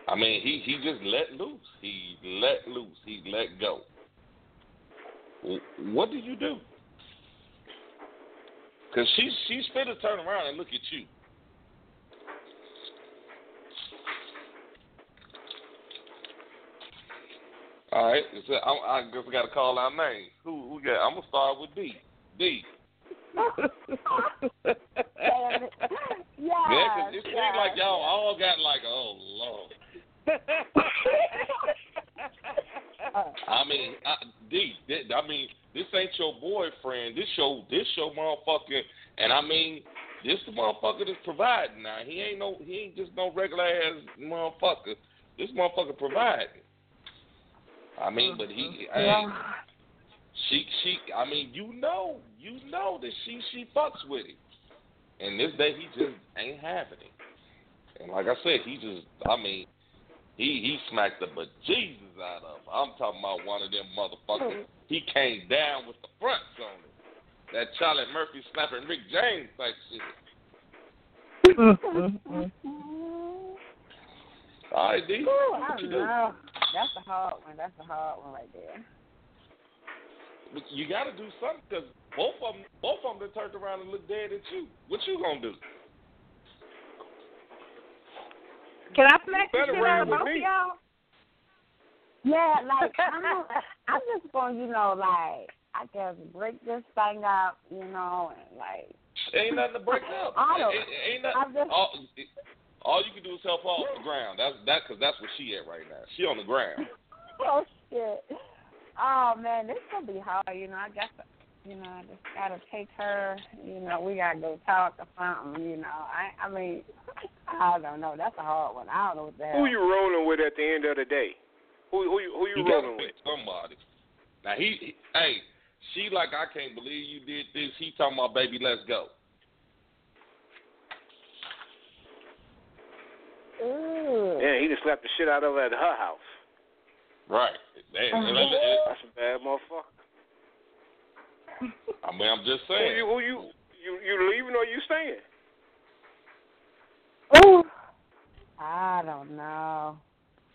I mean, he he just let loose. He let loose. He let go. What do you do? Cause she's she's finna turn around and look at you. All right, so I, I guess we got to call our name. Who who got? I'm gonna start with D. D. Yeah. Yeah, 'cause it seems yeah. like y'all all got like, oh lord. I mean, I, D. I mean, this ain't your boyfriend. This your this your motherfucker. And I mean, this the motherfucker that's providing. Now he ain't no he ain't just no regular ass motherfucker. This motherfucker providing. I mean, but he, mm-hmm. hey, she, she. I mean, you know, you know that she, she fucks with him. And this day he just ain't having it. And like I said, he just, I mean, he he smacked the bejesus out of. Her. I'm talking about one of them motherfuckers. He came down with the fronts on it. That Charlie Murphy slapping Rick James type shit. Mm-hmm. All right, D. Ooh, I don't know. That's a hard one. That's a hard one right there. But you got to do something because both of them, both of them done turned around and looked dead at you. What you gonna do? Can I smack the shit out of with both of me. y'all? Yeah, like I'm, not, I'm just going, to you know, like I guess break this thing up, you know, and like Ain't nothing to break up. I don't- Ain't, ain't I'm nothing. just- All, all you can do is help her off the ground. That's that because that's where she at right now. She on the ground. oh shit. Oh man, this gonna be hard. You know, I guess you know I just gotta take her. You know, we gotta go talk or something. You know, I I mean, I don't know. That's a hard one. I don't know what the hell. Who you rolling with at the end of the day? Who who you who you You rolling with? somebody. Now he, he, hey, she like I can't believe you did this. He talking about baby, let's go. Ooh. Yeah, he just slapped the shit out of her at her house. Right. And- and- and- That's a bad motherfucker. I mean, I'm just Who saying. you who you you you leaving or you staying? Ooh. I don't know.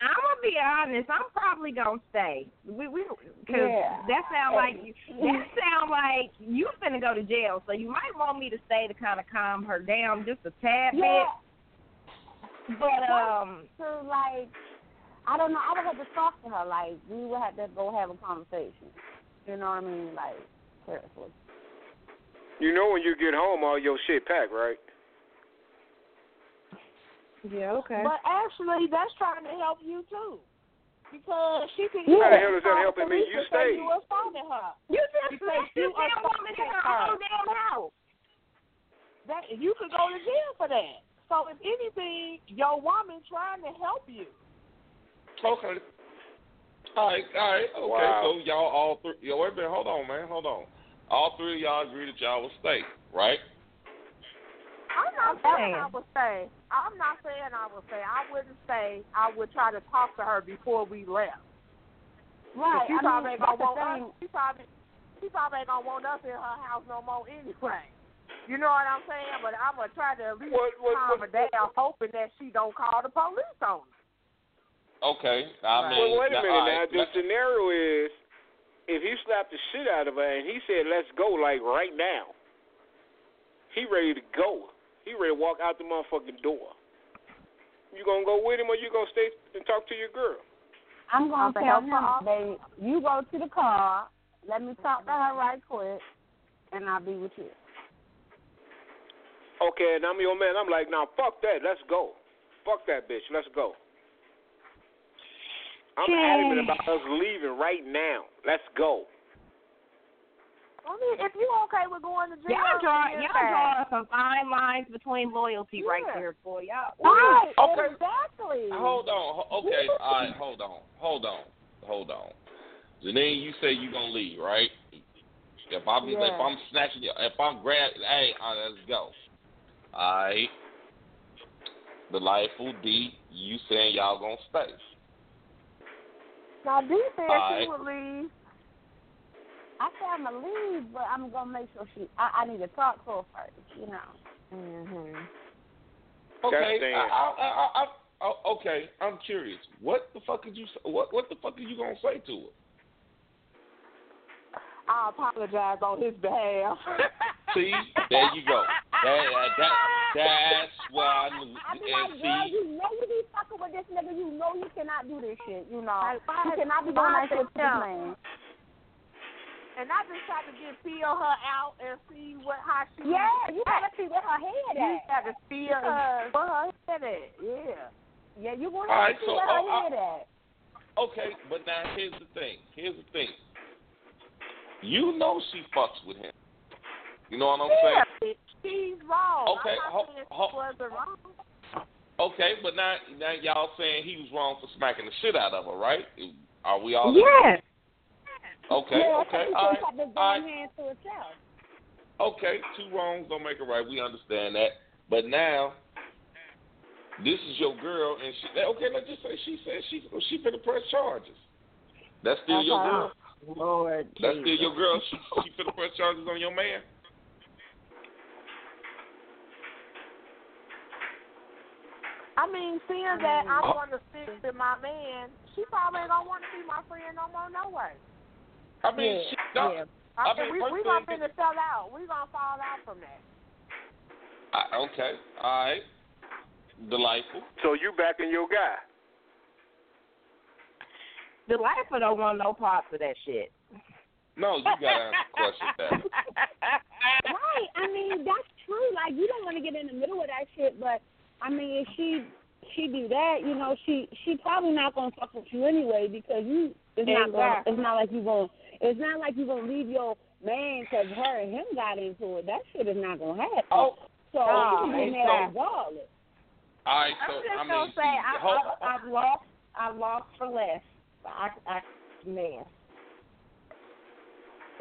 I'm gonna be honest. I'm probably gonna stay. We we because Yeah. that sound like you. That sound like you finna go to jail. So you might want me to stay to kind of calm her down just a tad Yeah. bit. But um, to like, I don't know. I would have to talk to her. Like, we would have to go have a conversation. You know what I mean? Like, seriously. You know when you get home, all your shit packed, right? yeah, okay. But actually, that's trying to help you too, because she can. Yeah. How the hell is that helping me? You and say stayed. You assaulted her. you just Because smacked you this damn assaulted woman in her her. own damn house. That you could go to jail for that. So if anything, your woman trying to help you. Okay. All right, all right, okay. Wow. So y'all all three. Yo, wait a minute. Hold on, man. Hold on. All three of y'all agree that y'all will stay, right? I'm not I'm saying I saying. would say. I'm not saying I would say. I wouldn't say I would try to talk to her before we left. Right. She I probably mean, ain't gonna want us. She probably, she probably ain't gonna want us in her house no more anyway. You know what I'm saying? But I'm gonna try to at least What- what- calm what- her down, hoping that she don't call the police on us. Okay, I mean, Well, wait a minute now. right, The let- scenario is if he slapped the shit out of her and he said, "Let's go," like right now. He ready to go. He ready to walk out the motherfucking door. You gonna go with him or you gonna stay and talk to your girl? I'm gonna Okay, tell help her him, out. babe, you go to the car. Let me talk to her right quick, and I'll be with you. Okay, and I'm your man. I'm like, now fuck that. Let's go. Fuck that bitch. Let's go. I'm adamant about us leaving right now. Let's go. I mean, if you okay with going to jail, Y'all drawing, then y'all fine. drawing some fine lines between loyalty right here, there, boy. Y'all. Right. Okay. Exactly. Hold on. Okay. All right. Hold on. Hold on. Hold on. Janine, you say you're gonna leave, right? If I'm if I'm snatching you, if I'm grab, hey, all right, let's go. All right. Delightful D, you saying y'all gonna stay? Now, D said Alright. she would leave. I said I'm gonna leave, but I'm gonna make sure she. I, I need to talk to her first, you know. Mhm. Okay. That's I, I, I, I, oh, okay. I'm curious. What the fuck did you? s- What What the fuck are you gonna say to her? I apologize on his behalf. See, there you go. That, that, that's why I knew. I be And like, girl, you know you be fucking with this nigga. You know you cannot do this shit. You know, Like, why- you cannot be why doing that shit to this them? man. and I just tried to get feel her out and see what how she. Yeah, you gotta see where her head You at. got to feel Because- where her head at. Yeah. Yeah, you gonna All have right, to see so, where her oh, I- head at. okay, but now here's the thing. Here's the thing. You know she fucks with him. You know what I'm saying? Yeah, she's wrong. Okay, I'm ho- not saying ho- she wasn't wrong. Okay, but now now y'all saying he was wrong for smacking the shit out of her, right? Are we all? Yes. Okay, yeah, okay, she all just right, have to go all right. hands to. Okay, two wrongs don't make a right. We understand that. But now, this is your girl, and she. Okay, let's just say she said she she finna press charges. That's still your uh-huh. girl. Lord. That's still your girl. She she finna press charges on your man. I mean, seeing that I'm Oh. going to stick to my man, she probably ain't gonna want to be my friend no more, no way. I mean, Yeah, she, no, yeah. I, I mean, mean, we we personally, gonna finna sell out. We gonna fall out from that. I, okay, all right, delightful. So you backing your guy? The life don't want no parts of that shit. No, you gotta ask the question, Dad. Right. I mean, that's true. Like you don't want to get in the middle of that shit, but I mean, if she she do that, you know, she she probably not gonna fuck with you anyway because you it's not gonna it's not like you gonna it's not like you gonna leave your man because her and him got into it. That shit is not gonna happen. Oh, so Oh, she in so- there regardless. all right. I'm just I mean, gonna say see, I, hold, I, I've lost. I've lost for less. I, I, man.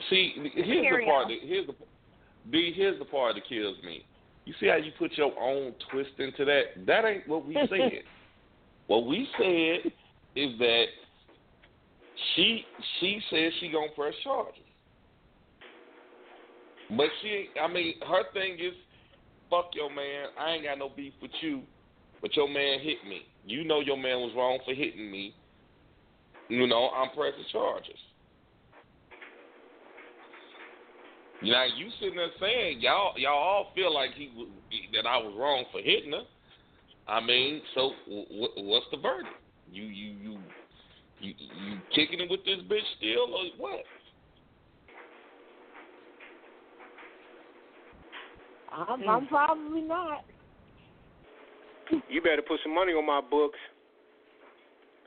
See, here's Carry the part. on. That, here's the B. Here's the part that kills me. You see how you put your own twist into that? That ain't what we said. what we said is that she she says she gonna press charges, but she. I mean, her thing is, fuck your man. I ain't got no beef with you, but your man hit me. You know your man was wrong for hitting me. You know I'm pressing charges. Now you sitting there saying y'all y'all all feel like he that I was wrong for hitting her. I mean, so w- w- what's the verdict? You you you you you kicking it with this bitch still or what? I'm, hmm. I'm probably not. You better put some money on my books.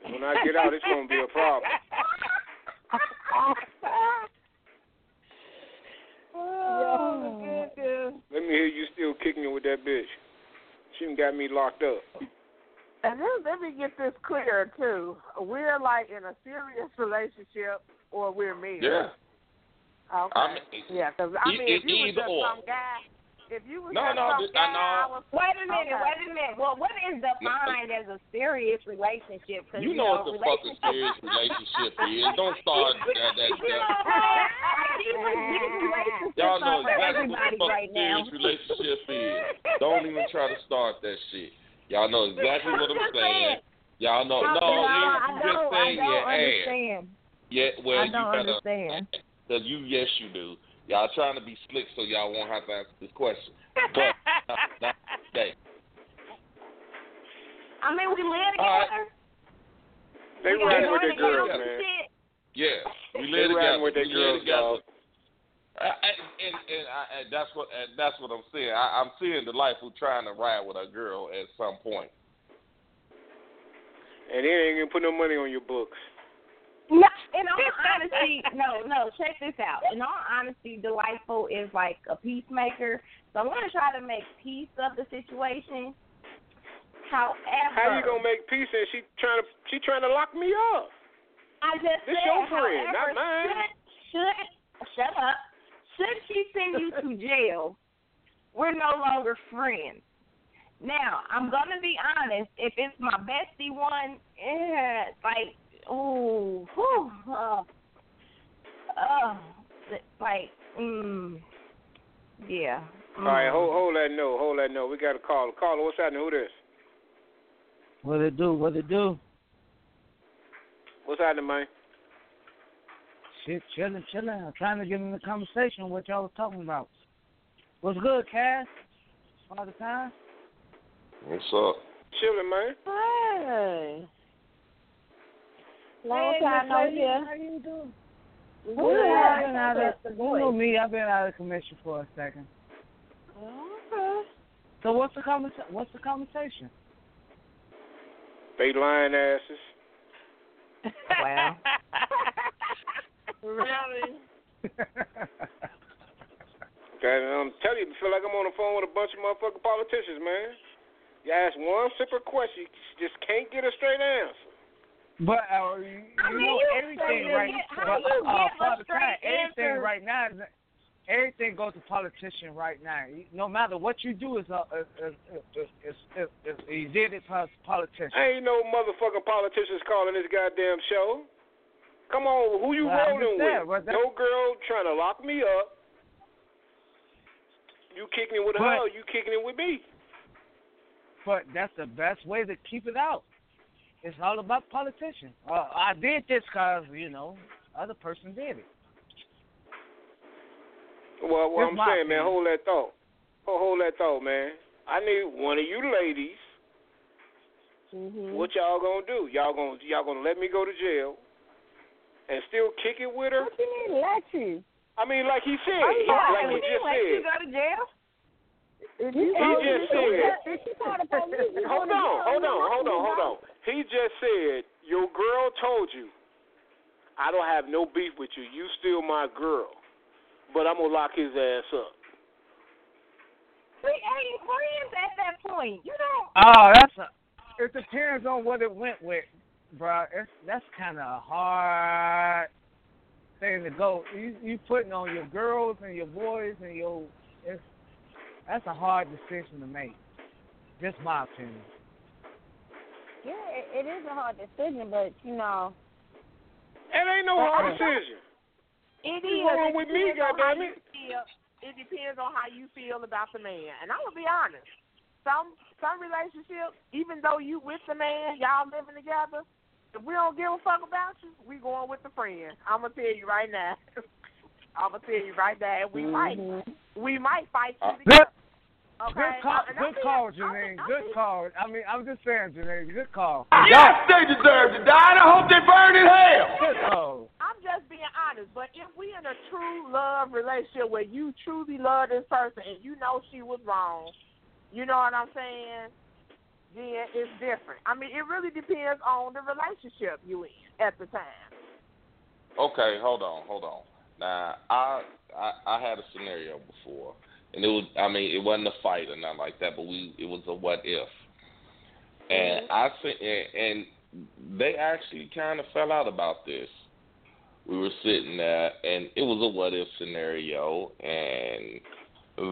When I get out, it's gonna be a problem. oh, goodness. Let me hear you still kicking it with that bitch. She done got me locked up. And then let me get this clear too. We're like in a serious relationship, or we're married. Yeah. Okay. I mean, yeah, because I mean, e- if you was either just or. some guy, If you was No, no, some this- I know. I was Wait a minute, Okay. wait a minute. Well, what is defined as a serious relationship? Cause, You you know what the fucking relationship- serious relationship is. Don't start that. that, You know that. what I'm saying? Like, these relationships Y'all know exactly what the everybody fucking right now. serious relationship is. Don't even try to start that shit. Y'all know exactly what I'm saying. Y'all know. No, No, no, you I just don't, I saying don't your ass. understand. Yeah, well, I don't you better. understand. Cause you, yes, you do. Y'all trying to be slick so y'all won't have to answer this question. But not, not today. I mean, we live All right. together. They we riding with joint their girls, accounts man. shit. Yeah, we They live together. with their we girls, live together. dog. I, I, and and, I, and that's what and that's what I'm saying. I, I'm seeing the life who trying to ride with a girl at some point. And they ain't gonna put no money on your books. No, in all honesty, no, no. Check this out. In all honesty, delightful is like a peacemaker. So I'm gonna try to make peace of the situation. However, How you gonna make peace and she trying to she trying to lock me up? I just This said, your friend, however, not mine. Should, should shut up? Should she send you to jail? We're no longer friends. Now, I'm gonna be honest. If it's my bestie one, eh, like, ooh, whew, uh, uh, like, mm, yeah. All right, mm. hold hold that note, hold that note. We got a call. Caller, what's happening? Who this? What it do? What it do? What's happening, man? Shit, chilling, chilling. I'm trying to get in the conversation what y'all was talking about. What's good, Cass? All the time. What's up? Chilling, man. Hey. Long Hey, time Miss no Lady, hear. How you doing? Good. Well, I've been out of, That's you know me. I've been out of commission for a second. Okay. So what's the conversation? What's the conversation? They lying asses. Wow. really. Okay, I'm telling you, I feel like I'm on the phone with a bunch of motherfucking politicians, man. You ask one simple question, you just can't get a straight answer. But uh, you, I you mean, know you everything say you right. get- how but, you uh, get a Father straight Time, everything answer? right now is everything goes to politician right now. No matter what you do, is uh, is is is, is, is, you did it as politician. Ain't no motherfucking politicians calling this goddamn show. Come on, who you Well, I rolling understand, with? but that- No girl trying to lock me up. You kicking it with But- her, you kicking it with me. But that's the best way to keep it out. It's all about politicians. Uh, I did this because you know other person did it. Well, what Here's I'm my saying, man, hold that thought. Hold, hold that thought, man. I need one of you ladies. Mm-hmm. What y'all gonna do? Y'all gonna y'all gonna let me go to jail and still kick it with her? What you mean let you? I mean, like he said, Oh, he- yeah. like he we just let you said. go to jail. If He just said- she called the police, Hold on, hold on, hold on, hold on. He just said your girl told you, I don't have no beef with you. You still my girl, but I'm gonna lock his ass up. We ain't friends at that point. You don't. Oh, that's a. It depends on what it went with, bro. It's, that's kind of a hard thing to go. You you putting on your girls and your boys and your. It's that's a hard decision to make. Just my opinion. Yeah, it, it is a hard decision, but you know, It ain't no hard decision. It What's is. wrong It with me, depends on how goddammit? you feel. It depends on how you feel about the man. And I'm gonna be honest. Some some relationships, even though you with the man, y'all living together, if we don't give a fuck about you, we going with the friend. I'm gonna tell you right now. I'm gonna tell you right now. We might Mhm. we might fight Uh, you Good, together. Okay. Uh, good call, And I'm good being- call, I'm Janine. I'm Good being- call. I mean, I'm just saying, Janine. Good call. Yes, they deserve to die, and I hope they burn in hell. Good call. I'm just being honest, but if we in a true love relationship where you truly love this person and you know she was wrong, you know what I'm saying? Then it's different. I mean, it really depends on the relationship you in at the time. Okay, hold on, hold on. Now, I, I I had a scenario before, and it was I mean it wasn't a fight or nothing like that, but we it was a what if, and mm-hmm. I said and, and they actually kind of fell out about this. We were sitting there, and it was a what if scenario, and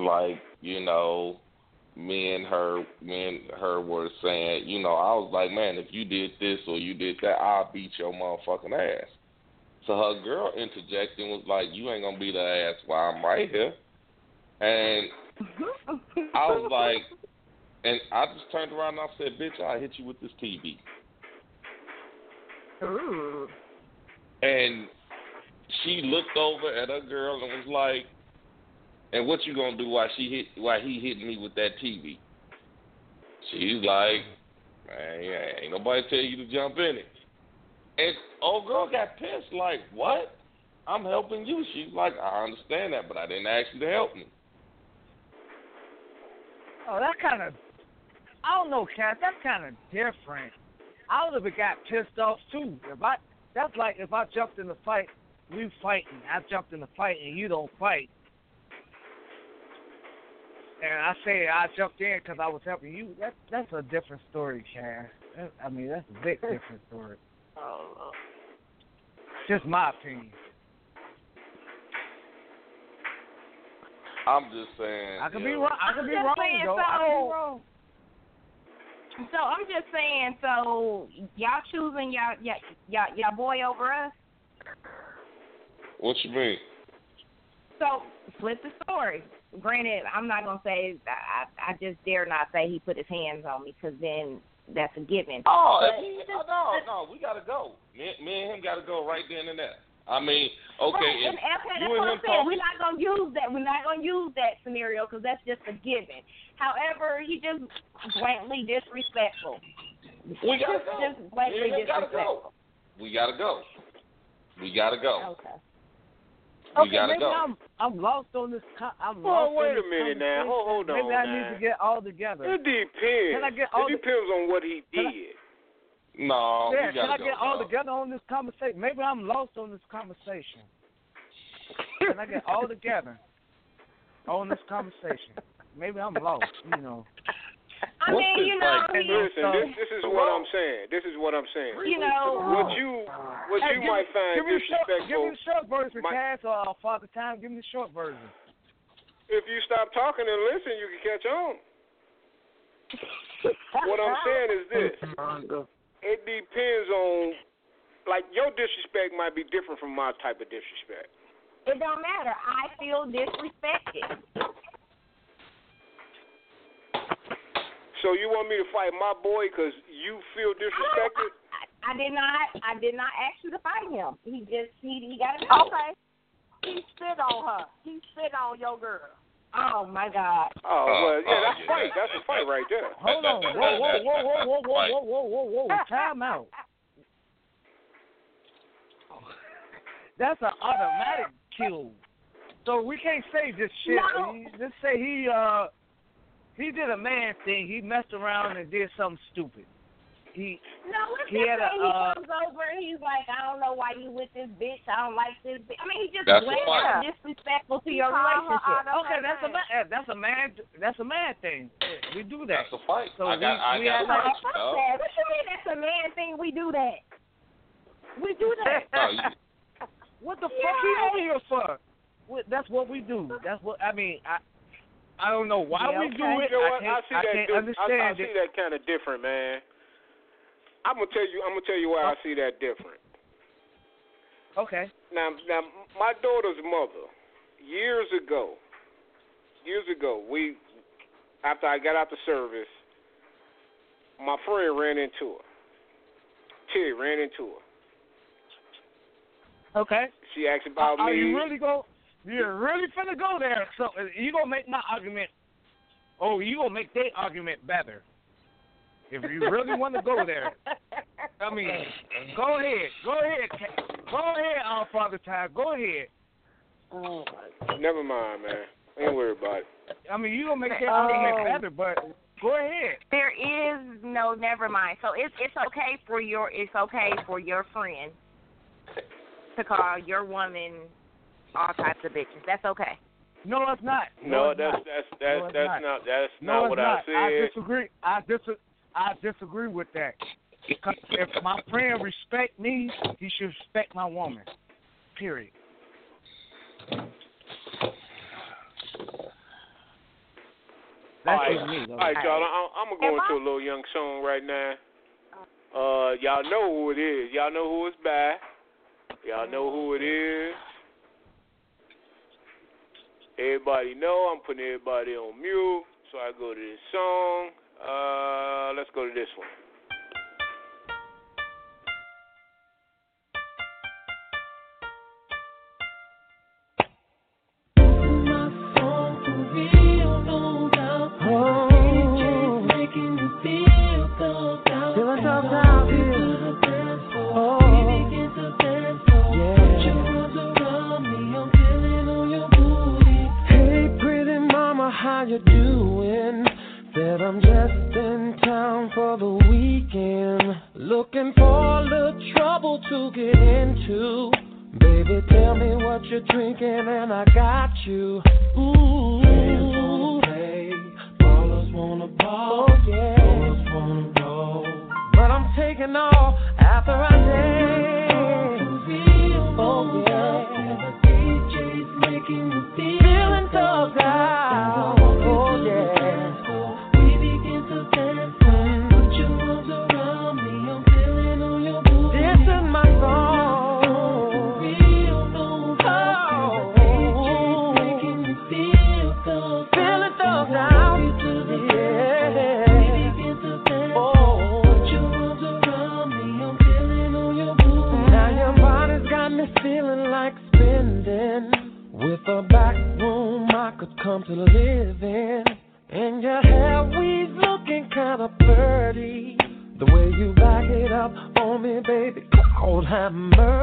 like you know, me and her, me and her were saying, you know, I was like, man, if you did this or you did that, I'll beat your motherfucking ass. So her girl interjected and was like, you ain't gonna beat her ass while I'm right here. And mm-hmm. I was like, and I just turned around and I said, bitch, I'll hit you with this TV. Ooh. And she looked over at her girl and was like, "And what you gonna do while she hit while he hitting me with that TV?" She's like, "Man, ain't nobody tell you to jump in it." And old girl got pissed, like, "What? I'm helping you." She's like, "I understand that, but I didn't ask you to help me." Oh, that kind of, I don't know, Cat. That's kind of different. I would have got pissed off too. If I, that's like if I jumped in the fight, we fighting. I jumped in the fight and you don't fight, and I say I jumped in because I was helping you. That that's a different story, Cat. I mean, that's a big different story. Oh, Just my opinion. I'm just saying. I could be know, wrong. I could be wrong saying, though. I could be so- wrong. So I'm just saying, so y'all choosing y'all y'all y'all, y'all boy over us. What you mean? So flip the story. Granted, I'm not gonna say I I just dare not say he put his hands on me because then that's a given. Oh, But if he, oh, no, no, we gotta go. Me, me and him gotta go right then and there. I mean, okay, Right, and, and okay, that's and what him I'm saying. We're not gonna use that. We're not gonna use that scenario because that's just a given. However, he just blatantly disrespectful. we gotta just, go. just blatantly and him gotta disrespectful. go. We gotta go. We gotta go. Okay. We okay, gotta maybe go. I'm I'm lost on this. Co- I'm Well, lost wait a minute now. Hold- hold on Maybe I now. need to get all together. It depends. Can I get all it the- depends on what he Can I- did. No, yeah, can I get go. all together on this conversation? Maybe I'm lost on this conversation. Can I get all together on this conversation? Maybe I'm lost. You know. I What's mean, you know, like? he, Listen, So- this, this is what I'm saying. This is what I'm saying. you know, What you what Hey, you give might find give me the short, give me the short version, My- Cass, or uh, Father Time. Give me the short version. if you stop talking and listen, you can catch on. What I'm saying is this. It depends on like your disrespect might be different from my type of disrespect. it don't matter. I feel disrespected. So you want me to fight my boy because you feel disrespected? I, I did not. I did not ask you to fight him. He just he he got it. Okay. He spit on her. He spit on your girl. Oh my God. Oh well, yeah, oh, that's yeah, fight. that's- That's a fight right there. Hold on. Whoa, whoa, whoa, whoa, whoa, whoa, whoa, whoa, whoa, whoa. Time out. That's an automatic kill. So we can't say this shit. No. Just say he uh he did a man thing. He messed around and did something stupid. He No, let's He had a, he uh, comes over and he's like, I don't know why you with this bitch. I don't like this bitch. I mean, he just That's a blatantly disrespectful to He your called relationship. okay. That's a name. man. That's a man. That's a man thing. We do that. That's a fight. So I got, we- I we got have like- fight Fuck that. What you mean that's a man thing? We do that. We do that. No, you, What the fuck he over here for? What, that's what we do. That's what I mean. I I don't know why Yeah, we do it. You know I what? can't, I see I that. can't di- I, I see it. that kind of different, man. I'm gonna tell you. I'm gonna tell you why I see that different. Okay. Now, now, my daughter's mother, years ago, years ago, we, after I got out the service, my friend ran into her. Terry ran into her. Okay. She asked about are me. you really go? You're really finna go there? So uh, you gonna make my argument? Oh, you gonna make their argument better? If you really want to go there, I mean, go ahead, go ahead, Ca- go ahead, our Father Time, go ahead. Oh Never mind, man. Ain't worry about it. I mean, you gonna make their Oh. argument better, but go ahead. There is no, never mind. So it's it's okay for your it's okay for your friend to call your woman all types of bitches. That's okay. No, it's not. No, it's that's not. that's that's No, that's not. not that's No, not what not. I said. I disagree. I dis- I disagree with that. 'Cause if my friend respect me, he should respect my woman. Period. That's all right, me. All right, y'all. I'm, I'm gonna go into a little young song right now. Uh, y'all know who it is. Y'all know who it's by. Y'all know who it is. Everybody know I'm putting everybody on mute, so I go to this song. Uh, let's go to this one. Looking for a little trouble to get into. Baby, tell me what you're drinking and I got you. Ooh. Ballers wanna ball, oh, yeah. Ballers wanna roll. But I'm taking off after I dance. Oh, yeah. Feeling thugged out. Oh, yeah. Lord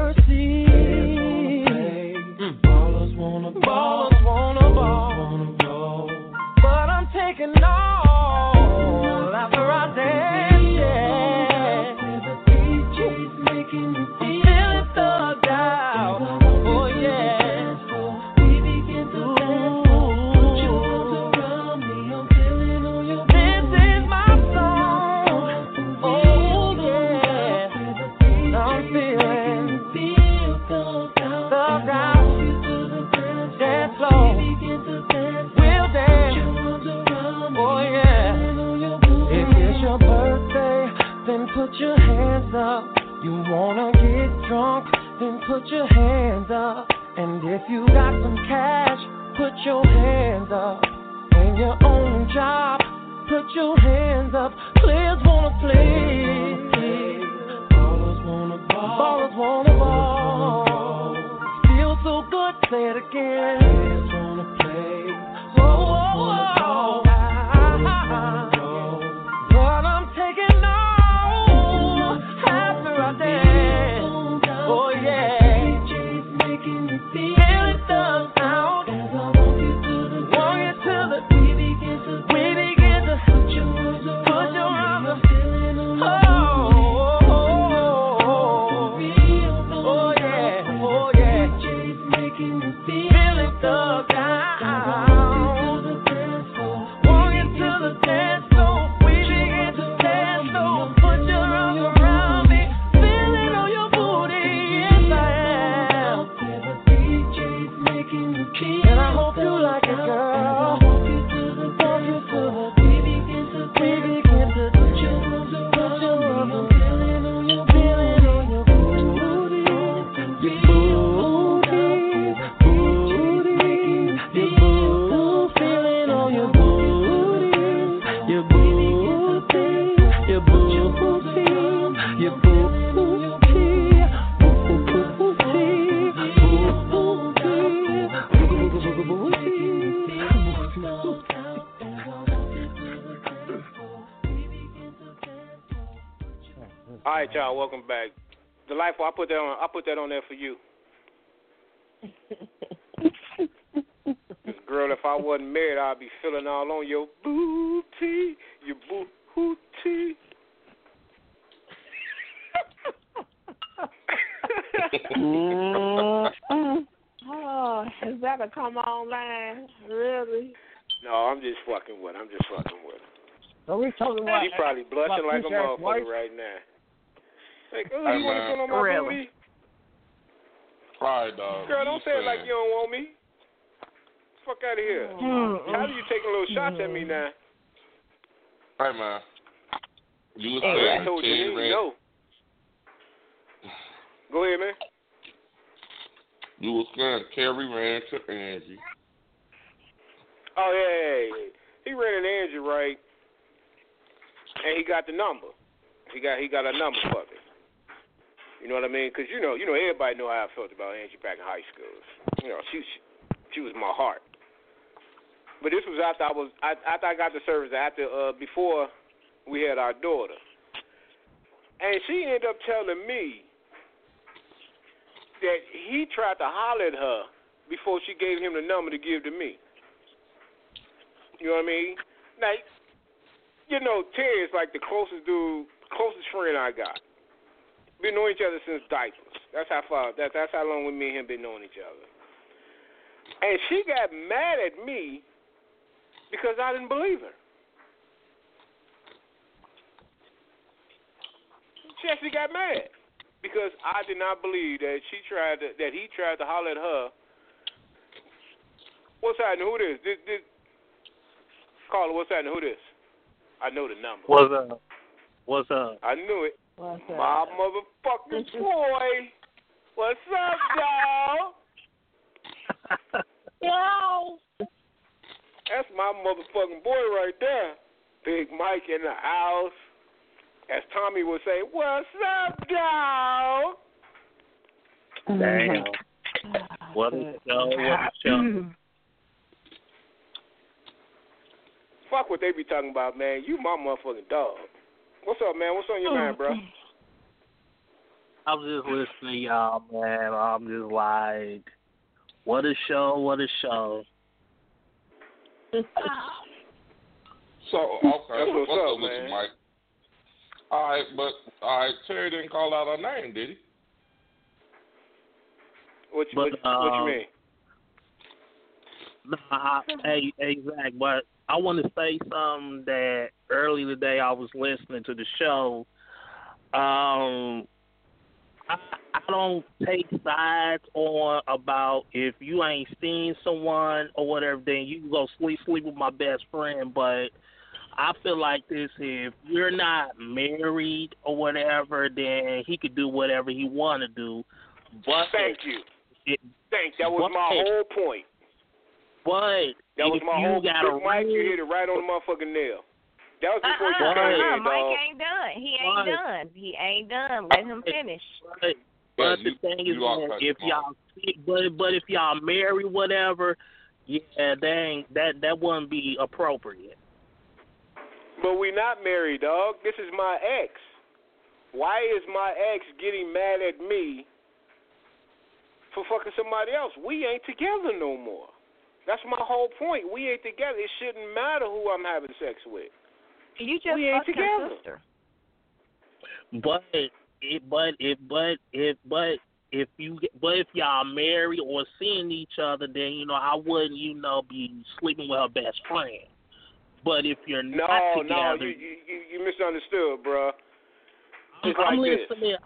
that on. I put that on there for you. This girl, if I wasn't married, I'd be feeling all on your booty, your booty. oh, is that a come on line? Really? No, I'm just fucking with. her. I'm just fucking with. her. So we talking about She probably blushing like a motherfucker right now. Like, oh, Hey, you want to man. put on my Really? booty? Right, dog. Girl, don't say it like you don't want me. Fuck out of here. Mm-mm. How do you taking little shots at me now? Hey man, you was I saying told Terry you ran. no. Go ahead, man. You was saying Terry ran to Angie. Oh yeah, yeah, yeah. he ran an Angie right, and he got the number. He got he got a number for me. You know what I mean? Because you know you know everybody know how I felt about Angie back in high school. You know she she, was my heart. But this was after I was I, after I got the service after uh before we had our daughter, and she ended up telling me that he tried to holler at her before she gave him the number to give to me. You know what I mean? Now, you know, Terry is like the closest dude, closest friend I got. Been knowing each other since diapers. That's how far. That, that's how long we me and him been knowing each other. And she got mad at me because I didn't believe her. She actually got mad because I did not believe that she tried to, that he tried to holler at her. What's happening? Who this? This, this Carla, what's happening? Who this? I know the number. What's up? What's up? I knew it. What's My motherfucking boy. What's up, y'all? Yo. That's my motherfucking boy right there. Big Mike in the house. As Tommy would say, what's up, dog? Damn. What a show, what a show. Fuck what they be talking about, man. You my motherfucking dog. What's up, man? What's on your mind, bro? I was just listening y'all, man. I'm just like, what a show, what a show. So okay, That's what's what's up, up with man. you, Mike? All right, but all right, Terry didn't call out her name, did he? What you, But, what, what you um, mean? Nah, I, hey, hey, Zach, but I want to say something that early today I was listening to the show. Um, I, I don't take sides on about if you ain't seen someone or whatever, then you can go sleep sleep with my best friend. But I feel like this: if you're not married or whatever, then he could do whatever he want to do. But Thank you. It, Thank. That was my whole point. But That was my you whole got a Big Mike, you hit it right on the motherfucking nail. That was before you Uh-uh, came uh-uh, in, Mike dog. ain't done. He ain't Right. done. He ain't done. Let him finish. But, but the thing is, you are that if y'all, but but if y'all marry, whatever, yeah, dang, that that wouldn't be appropriate. But we not married, dog. This is my ex. Why is my ex getting mad at me for fucking somebody else? We ain't together no more. That's my whole point. We ain't together. It shouldn't matter who I'm having sex with. You just We ain't fucked her together. sister. But it, but if, but if, but if you, but if y'all married or seeing each other, then you know I wouldn't, you know, be sleeping with her best friend. But if you're No, not no, together, you, you you- you misunderstood, bruh. It's I'm, I'm like listening.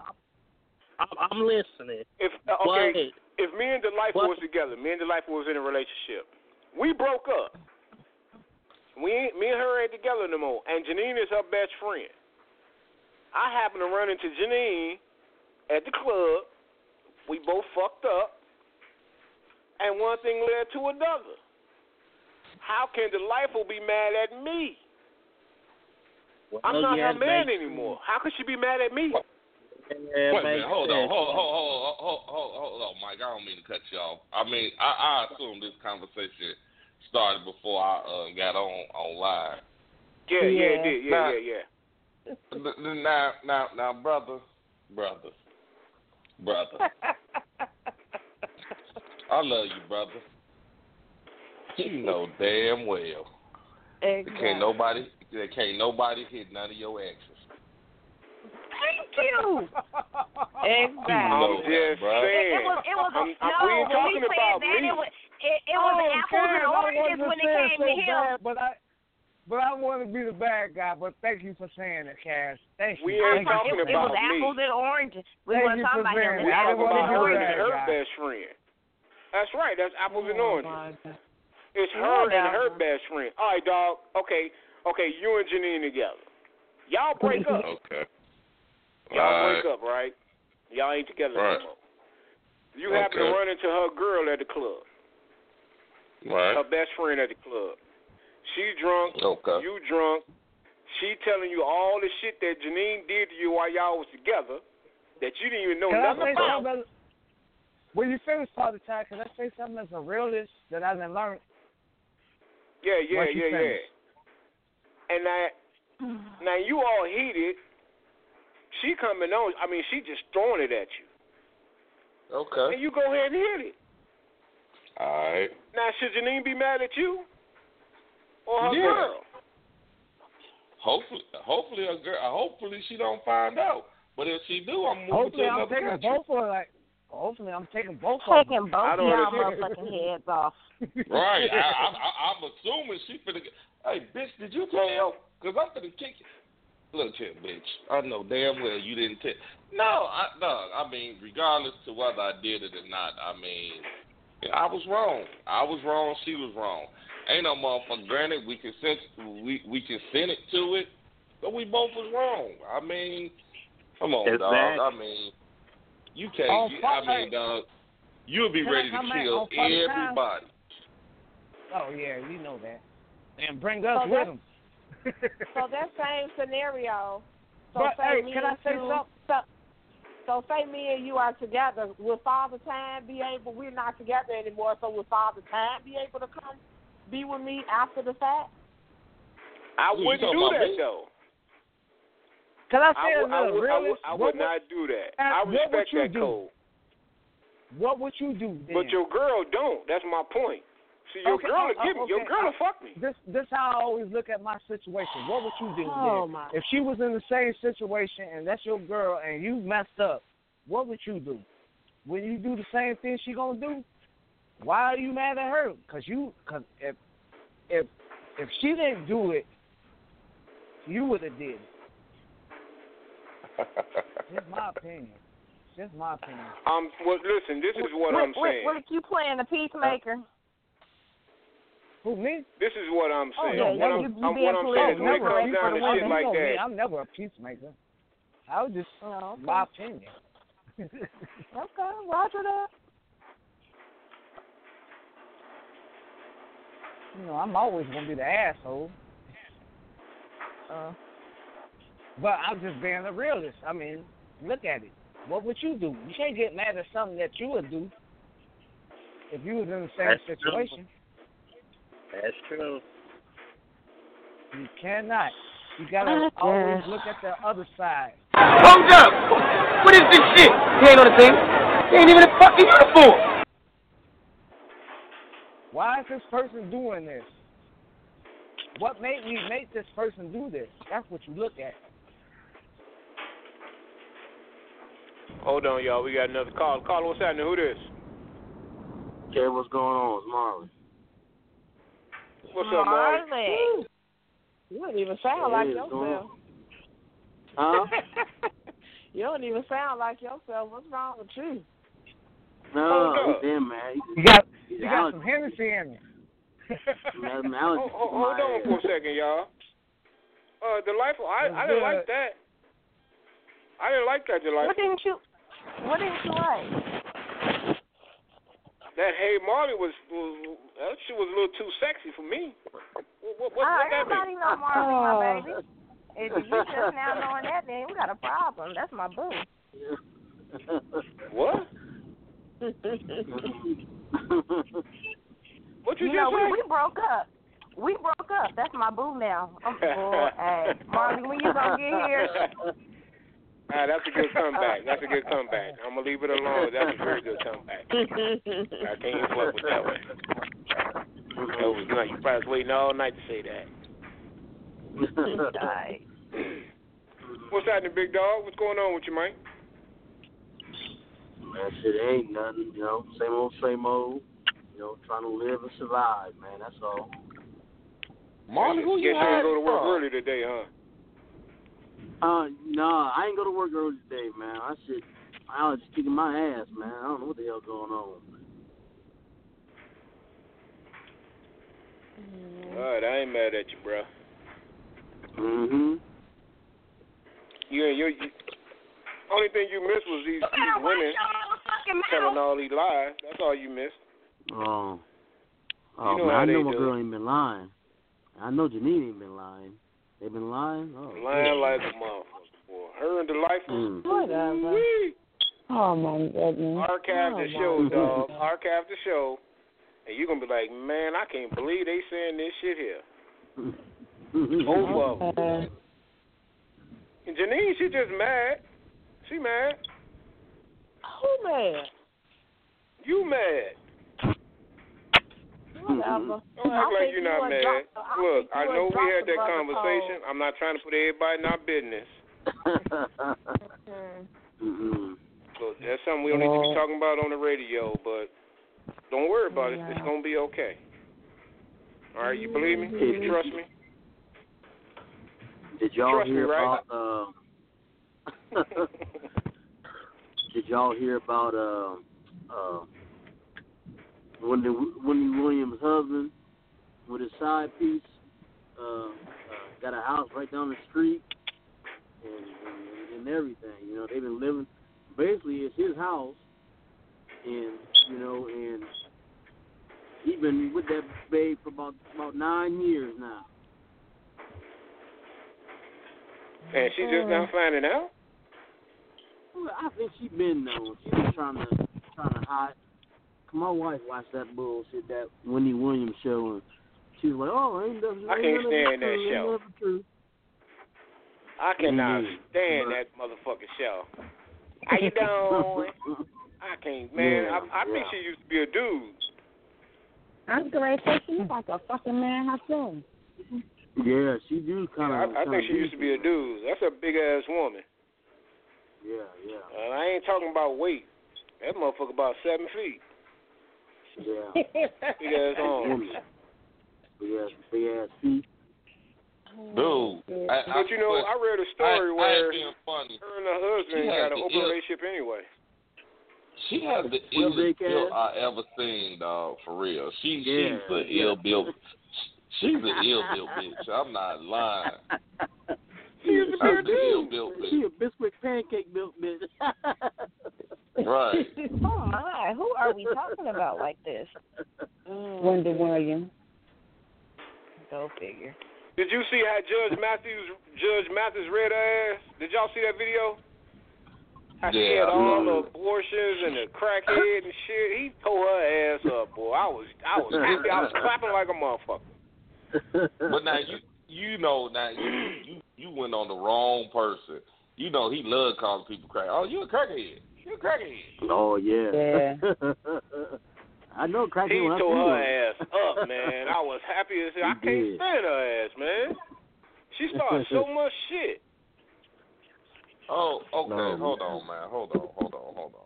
I'm, I'm listening. If okay, But if me and Delightful was together, me and Delightful was in a relationship. We broke up. We ain't, me and her ain't together no more. And Janine is her best friend. I happened to run into Janine at the club. We both fucked up, and one thing led to another. How can Delightful be mad at me? well, I'm not her man anymore. How could she be mad at me? Yeah, Wait a minute, hold on, sense. hold on, hold on, hold on, hold hold on, Mike. I don't mean to cut you off. I mean, I, I assume this conversation started before I uh, got on online. Yeah, yeah, Yeah. it did. Yeah, Nah. yeah, yeah. N- n- Now, now, now, brother, brother, brother. I love you, brother. You know damn well. There can't nobody, there can't nobody hit none of your exes. Thank you. Exactly. I'm just saying. It was. It was. I'm, I'm, no, we ain't talking we about that, me. it was. It, it was Oh, apples and Karen, I oranges when it came so to him. bad, But I, but I want to be the bad guy. But thank you for saying it, Cass. Thank you. We ain't Thank you talking for it, it was me. apples and oranges. We Thank weren't you talking for about him. saying We that. I It's talking about her and her best friend. That's right. That's apples and Oh, oranges. God. It's Yeah, her and her best friend. All right, dog. Okay, Okay, you and Janine together. Y'all break up. Okay. Y'all Right. break up, right? Y'all ain't together Right. no more. You happen to run into her girl at the club. Right. Her best friend at the club. She drunk. Okay. You drunk. She telling you all the shit that Janine did to you while y'all was together that you didn't even know Can nothing say about. something? as- When you finish Father Time, can I say something as a realist that I done learned? Yeah, yeah, Once you yeah, yeah. And now, now you all heated. She coming on. I mean, she just throwing it at you, Okay. and you go ahead and hit it. All right. Now, should Janine be mad at you or her Yeah. girl? Hopefully, hopefully a girl. Hopefully she don't find out. But if she do, I'm moving Hopefully, to I'm taking country. both of like. Hopefully, I'm taking both of Taking them. both I of don't y'all motherfucking heads off. Right. I, I, I, I'm assuming she finna. Get, hey, bitch, did you tell? Cause I'm finna kick you. Look here, bitch. I know damn well you didn't tell. No, I, no. I mean, regardless to whether I did it or not, I mean, I was wrong. I was wrong. She was wrong. Ain't no motherfucker. Granted, we consent. We we consented to it, but we both was wrong. I mean, come on, dog. Exactly. I mean, you can't. On you- I mean, dog. You'll be Can ready to kill on Time? everybody. Oh yeah, you know that. And bring us So with that's- them. So that same scenario. So But, say hey, me can I and say you, something? So, so say me and you are together. Will Father Time be able? We're not together anymore. So will Father Time be able to come be with me after the fact? I wouldn't do that me? though. Can I I say would, I another would, I would, realist? I what would would- not do that. I what would respect you that do? code. What would you do then? But your girl don't. That's my point. See, your Okay, girl uh, will give uh, me. Your girl uh, will fuck me. this this how I always look at my situation. What would you do Oh, then? my. If she was in the same situation and that's your girl and you messed up, what would you do? Would you do the same thing she gonna do? Why are you mad at her? Cause you, cause if if if she didn't do it, you would have did it. Just my opinion. Just my opinion. Um. Well, listen. This is what Rick, I'm Rick, saying. Rick, you playing the peacemaker? Who me? This is what I'm Oh, saying. yeah, what you- I'm, you I'm- what I'm saying is when it comes down to shit like that, me, I'm never a peacemaker. I was just Oh, okay. my opinion. Okay, Roger that. you know, I'm always gonna be the asshole. Uh, But I'm just being a realist. I mean, look at it. What would you do? You can't get mad at something that you would do if you was in the same That's true. Situation. That's true. You cannot. You gotta ah, always look at the other side. Hold up! What is this shit? He ain't on the thing. He ain't even in fucking uniform. Why is this person doing this? What made me make this person do this? That's what you look at. hold on, y'all. We got another call. Call. What's happening? Who this? Okay, what's going on? It's Marley. What's up, Marley? Marley. You don't even sound like Hey, what's going yourself. Huh? you don't even sound like yourself. What's wrong with you? No, Hold up. he's in, man. You got He's you got some Hennessy in you. Man, some allergies Hold, hold, to hold my on for a second, y'all. Uh, the delightful. I I didn't like that. I didn't like that, What delightful. didn't you? What didn't you like? That hey Marley was, was that shit was a little too sexy for me. What, what, what, Ah, what that everybody mean? know Marley, Oh. my baby. If you just now knowing that, then we got a problem. That's my boo. What? What you, You just know, we, say? we broke up. We broke up. That's my boo now. I'm boy, hey, Marley, when you gonna get here? Ah, that's a good comeback. That's a good comeback. I'm gonna leave it alone. That's a very good comeback. I can't even fuck with that one. That was nice. You probably was waiting all night to say that. Alright. What's happening, big dog? What's going on with you, Mike? man, shit ain't nothing, you know. Same old, same old. You know, trying to live and survive, man. That's all. Marley, who you Guess you didn't go to work early today, huh? Uh, no, I ain't go to work early today, man. I shit, I was just kicking my ass, man. I don't know what the hell going on. With. All right, I ain't mad at you, bro. Mhm. You and you, only thing you missed was these, these women telling all these lies. That's all you missed. Oh. Oh know man, I know my do. girl ain't been lying. I know Janine ain't been lying. They been lying. Oh. Lying like a motherfucker, boy. Her and Delightful. Mm. Whatever. Woo-wee. Oh my goodness. Archive oh, the my show, goodness. dog. Archive the show. And you're going to be like, man, I can't believe they saying this shit here. Both of them. And Janine, she just mad. She mad. Who mad? You mad. Whatever. Don't act like you're not mad. Look, I know we had that conversation. I'm not trying to put everybody in our business. Mhm. So that's something we don't need to be talking about on the radio, but don't worry about it. It's going to be okay. All right, you believe me? You trust me? Did y'all Trust me, hear right? about? Um, did y'all hear about um, uh, Wendy, Wendy Williams' husband with his side piece? Uh, uh, got a house right down the street and, and and everything. You know, they've been living. Basically, it's his house, and you know, and he's been with that babe for about about nine years now. And she just now finding out? Well, I think she been known. She been trying to trying to hide. My wife watched that bullshit, that Wendy Williams show, and she was like, "Oh, ain't nothing. I ain't can't stand that ain't show. True. I cannot Mhm. stand that motherfucking show. How you doing? I can't, man. Yeah, I, I think yeah. she used to be a dude. I was going to say she's like a fucking man herself. yeah, she do kind I, of. I think she used to be a dude. That's a big ass woman. Yeah, yeah, And I ain't talking about weight. That motherfucker about seven feet. Yeah. Big ass arms. Woman. Big ass, big ass feet. Oh, Dude, I, I, But you know, I read a story I, I where ain't being funny. her and her husband She got has an the open ill- relationship anyway. She has the What they illest build? I ever seen, dog. For real, she Yeah, she's an yeah. ill built. She's an ill built bitch. I'm not lying. She used to She's a an ill built bitch. She bitch. a biscuit pancake built bitch. Right. Oh my, who are we talking about like this? Mm. Wendy Williams. Go figure. Did you see how Judge Mathis Judge Mathis read her ass? Did y'all see that video? How she Yeah, had all the abortions and the crackhead and shit. He tore her ass up, boy. I was I was happy. I was clapping like a motherfucker. But now you you know now you you you went on the wrong person. You know he loved calling people crack. Oh, you a crackhead. You a crackhead. oh yeah. Yeah. I know crack He when I tore see her one. ass up, man. I was happy as hell. I He can't did. stand her ass, man. She started so much shit. Oh, okay. No. Hold on, man. Hold on. Hold on. Hold on.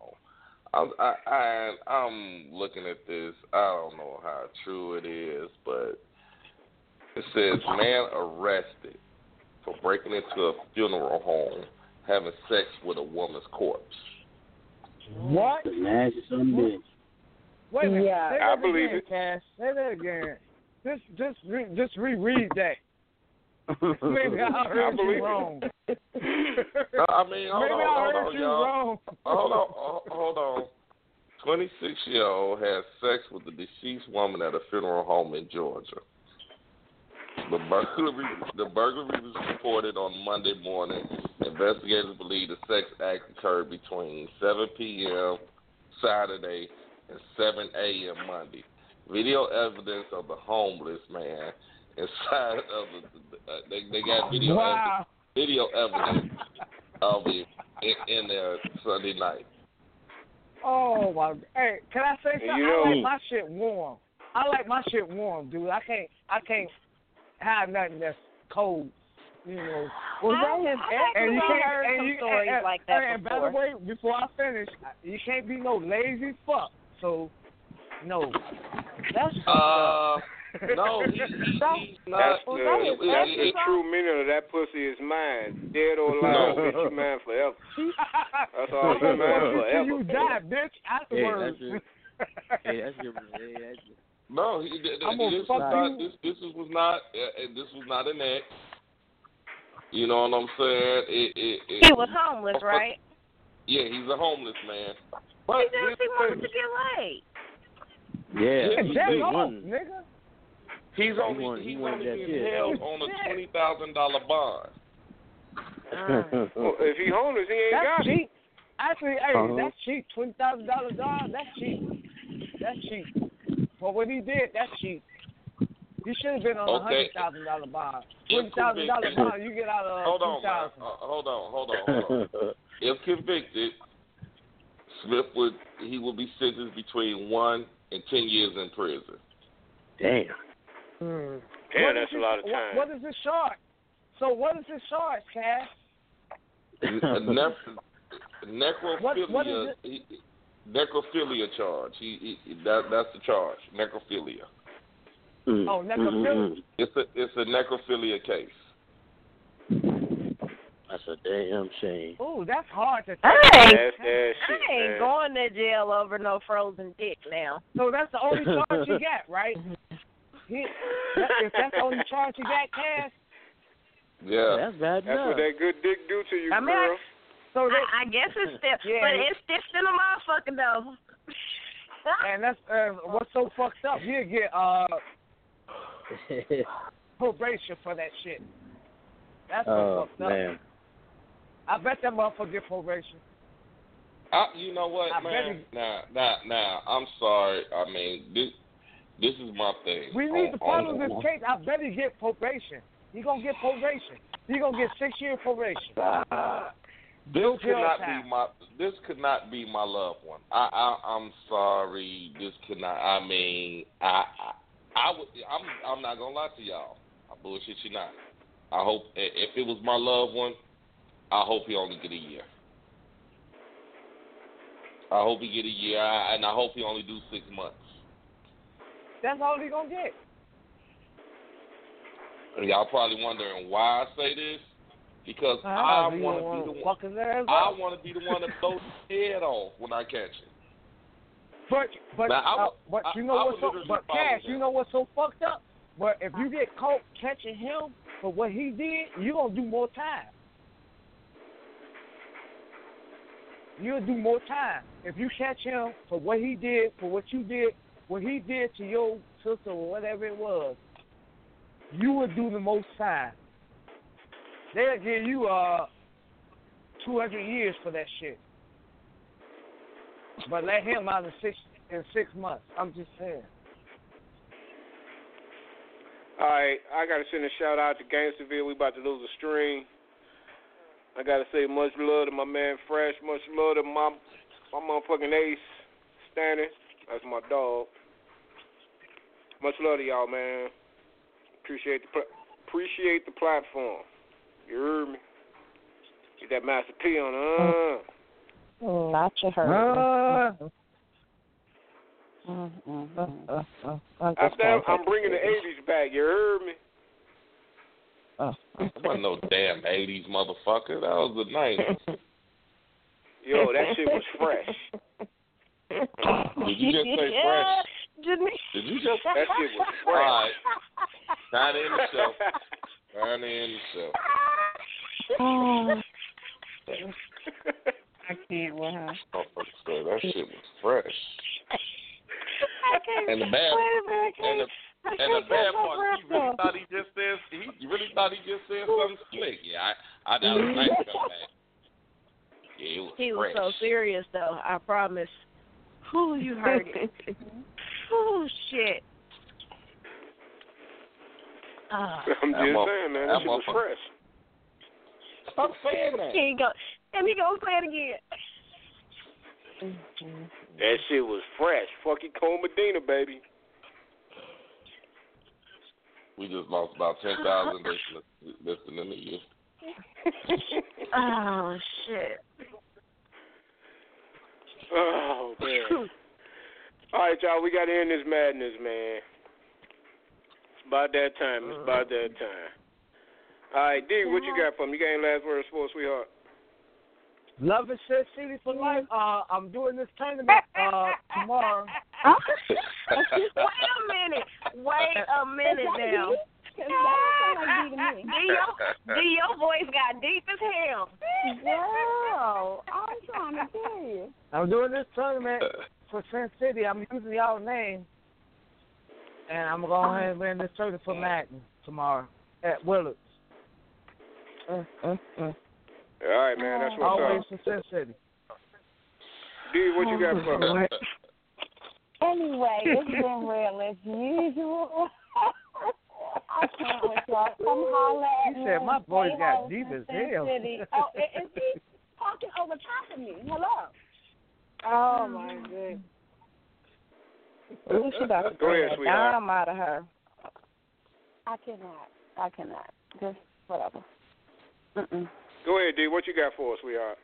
I, I, I, I'm looking at this. I don't know how true it is, but it says man arrested for breaking into a funeral home, having sex with a woman's corpse. What? Nasty son of a bitch. Wait a minute. Yeah. Say I believe again, it. Cass. Say that again. Just, just, re- just reread that. Maybe I heard believe you wrong. Uh, I mean, hold Maybe on, I hold heard on, you y'all. wrong. Hold on, hold on. 26 year old had sex with the deceased woman at a funeral home in Georgia. The burglary, the burglary was reported on Monday morning. Investigators believe the sex act occurred between 7 p.m. Saturday and 7 a.m. Monday. Video evidence of the homeless man inside of the, uh, they, they got video evidence video evidence of it in, in there Sunday night. Oh my! Hey, can I say And something? you know- I like my shit warm. I like my shit warm, dude. I can't. I can't have nothing that's cold. You know. Was that his ex? And you I've can't. heard and some you, stories and, like that and, by the way, before I finish, you can't be no lazy fuck. So, no. That's fucked Uh, no, he, he, he's not. That's the, that that's the true meaning of that pussy is mine. Dead or alive, No. bitch, you mine forever. That's all you I'm mine gonna you till forever. you die, bitch. Afterwards. Hey, Hey, that's your. Hey, that's your. No, he, th- th- this was not. you. This, this was not. Uh, uh, this was not an ex. You know what I'm saying? It, it, it, He was homeless, right? Yeah, he's a homeless man. He But just he wanted to get laid. Yeah, he, Jack he off, won. nigga. he's He only wanted- he he's wanted only that being shit. held on a twenty thousand dollar bond. Well, if he homeless, he ain't That's got it. Actually, hey, Uh-huh. that's cheap. Twenty thousand dollars dog. That's cheap. That's cheap. For what he did, that's cheap. He should have been on a Okay. hundred thousand dollar bond. If Twenty thousand dollar bond, you get out of Hold on, Uh, hold on, hold on, hold on. if convicted, Smith would he would be sentenced between one and ten years in prison. Damn. Hmm. Damn, What that's is a lot of time. What, what is his charge? So what is his charge, Cash? A necrophilia, What- what is he- necrophilia charge. He, he that that's the charge. Necrophilia. Mm. Oh, necrophilia. Mm-mm. It's a it's a necrophilia case. That's a damn shame. Ooh, that's hard to. I take. ain't, That's that shit, I ain't man. going to jail over no frozen dick now. So that's the only charge you got, right? He, that, if that's the only charge he got, Cash. Yeah. That's bad That's enough. what that good dick do to you, I mean, girl. So that, I, I guess it's still, Yeah. but it's stiff in a motherfucker though. and that's uh, what's so fucked up. He'll get uh probation for that shit. That's so oh fucked up. I bet that motherfucker get probation. I, you know what, I man? bet Nah, nah, nah. I'm sorry. I mean, this this is my thing. We need On- to oh, follow on- this oh. case. I bet he get probation. He gonna get probation. He gonna get six year probation. This No could not time. be my. This could not be my loved one. I, I I'm sorry. This could not. I mean, I, I, I would. I'm. I'm not gonna lie to y'all. I bullshit you not. I hope if it was my loved one, I hope he only get a year. I hope he get a year, and I hope he only do six months. That's all he gonna get. And y'all probably wondering why I say this because Uh, I want to be the one. fuck his ass I want to be the one to blow his head off when I catch him. But but Now, I uh, but you know I what's would so but Cash, you know what's so fucked up? But if you get caught catching him for what he did, you're gonna do more time. You'll do more time. If you catch him for what he did, for what you did, what he did to your sister or whatever it was, you would do the most time. They'll give you uh two hundred years for that shit. But let him out in six in six months. I'm just saying. All right, I gotta send a shout out to Gangsterville. We about to lose a string. I gotta say much love to my man Fresh. Much love to my my motherfucking ace Stanley. That's my dog. Much love to y'all, man. Appreciate the pl- appreciate the platform. You heard me. Get that Master P on, uh. Mm, Not your Uh, I'm I just said gonna I'm bringing the '80s back. You heard me. Oh. It wasn't no damn eighties motherfucker. That was the nineties. Yo, that shit was fresh. Did you just say fresh? Did you just That shit was fresh. right. Time to end the show. Time to end the show. I can't with her. Motherfucker said that shit was fresh. And the bad and the and the bad part, he really thought he just said he really thought he just said something slick. Yeah, I I that was nice to come back. Yeah, it was He was so serious though. I promise. Who you heard it? oh shit. Ah. I'm That just mother- saying, man. that That shit was motherfucker- fresh. Stop saying that. Here you go. Let me go play it again. That shit was fresh. Fucking Cold Medina, baby. We just lost about ten thousand listeners listening to year. oh shit. Oh man. All right, y'all. We got to end this madness, man. It's about that time. It's about that time. All right, D, what you mm-hmm. got for me? You got any last words, sports sweetheart? Love and Shit City for life. Uh, I'm doing this tournament uh, tomorrow. Wait a minute. Wait a minute now. sound like D to me. D, your, D, your voice got deep as hell. Girl, I'm trying to tell you. I'm doing this tournament for Sin City. I'm using y'all name, and I'm going to go ahead and win this tournament for Madden tomorrow at Willards. Uh, uh, uh. All right, man. That's what's Always up. for Sin City. D, what you got for us? Anyway, it's been real as usual. I can't with y'all. Come holler at You me. said my voice got Stay deep as hell. Oh, is he talking over top of me? Hello. Oh my goodness. Ooh, she about to Go ahead, bring a sweetheart. dime out of her. I cannot. I cannot. Just whatever. Mm-mm. Go ahead, D. What you got for us, sweetheart?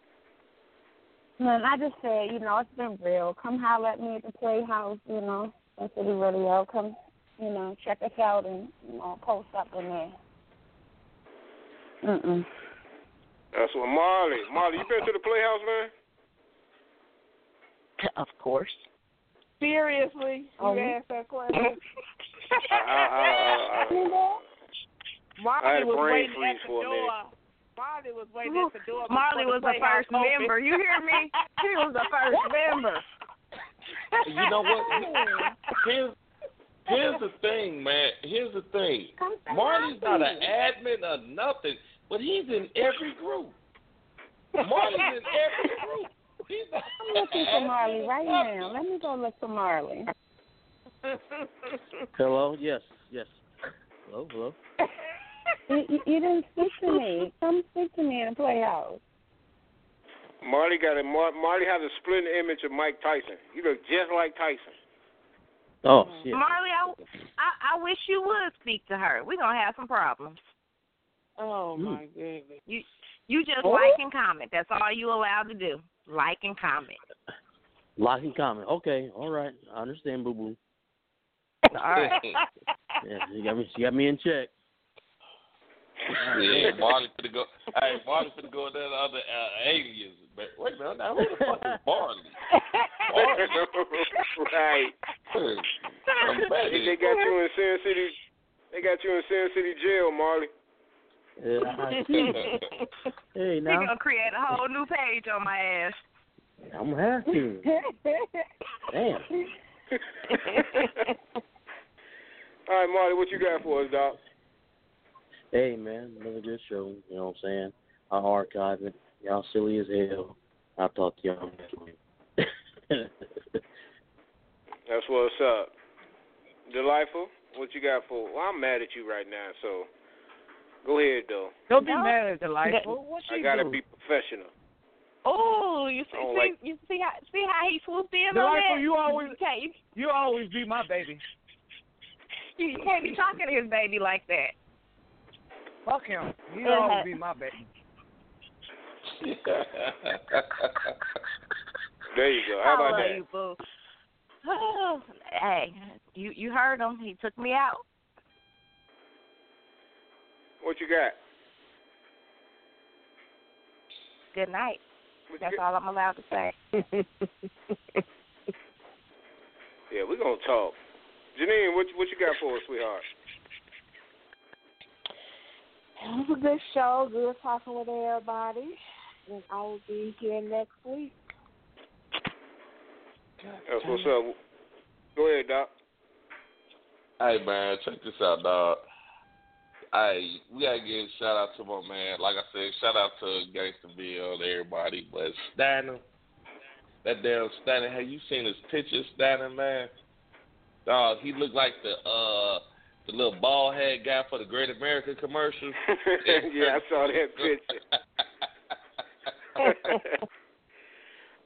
And I just said, you know, it's been real. Come holler at me at the Playhouse, you know, Sin City Radio. Come, you know, check us out and you know, post up in there. Mm-mm. That's what Marley. Marley, you been to the Playhouse, man? Of course. Seriously, you Oh. asked that question. I, I, I, I, I had a was brain waiting freeze at the for a door. minute. Marley was waiting at the door. Marley was the Playhouse first opened. member. You hear me? He was the first member. You know what? Here's here's the thing, man. Here's the thing. Marley's not an admin or nothing, but he's in every group. Marley's in every group. He's not I'm looking for Marley right now. Let me go look for Marley. Hello. Yes. Yes. Hello. Hello. You, you, you didn't speak to me. Come speak to me in the Playhouse. Marley got a Mar- Marley has a splendid image of Mike Tyson. He look just like Tyson. Oh shit. Marley, I, I, I wish you would speak to her. We're going to have some problems. Oh Hmm. my goodness. You you just Oh. like and comment. That's all you allowed to do. Like and comment. Like and comment. Okay. All right. I understand, boo boo. All right. Yeah. You got me. You got me in check. Yeah, Marley finna go. Hey, Marley finna go in that other uh, aliens. But wait a minute, now who the fuck is Marley? right. I'm They, they got you in Sin City. They got you in Sin City jail, Marley. Yeah. hey We're going to create a whole new page on my ass. I'm gonna have to. Damn. All right, Marley, what you got for us, Doc? Hey man, another good show. You know what I'm saying? I archive it. Y'all silly as hell. I'll talk to y'all next week. That's what's up. Delightful, what you got for? Well, I'm mad at you right now, so go ahead though. Don't be No. mad at Delightful. What I gotta do? be professional. Oh, you see, see, like- you see how see how he swooped in on Delightful, that? you always you can't you, you always be my baby. you can't be talking to his baby like that. Fuck him. He Uh-huh. always be my baby. There you go. How I about love that? you, boo. Oh, hey, you you heard him. He took me out. What you got? Good night. What you all I'm allowed to say. Yeah, we're gonna talk. Janine, what what you got for us, sweetheart? It was a good show. Good talking with everybody. And I will be here next week. That's what's up. Go ahead, Doc. Hey man, check this out, dog. Hey, we gotta give a shout out to my man. Like I said, shout out to Gangsta Bill and everybody. But Stanton, that damn Stanton, have you seen his pictures, Stanton, man? Dog, he looked like the uh the little bald head guy for the Great American commercial. yeah, I saw that picture.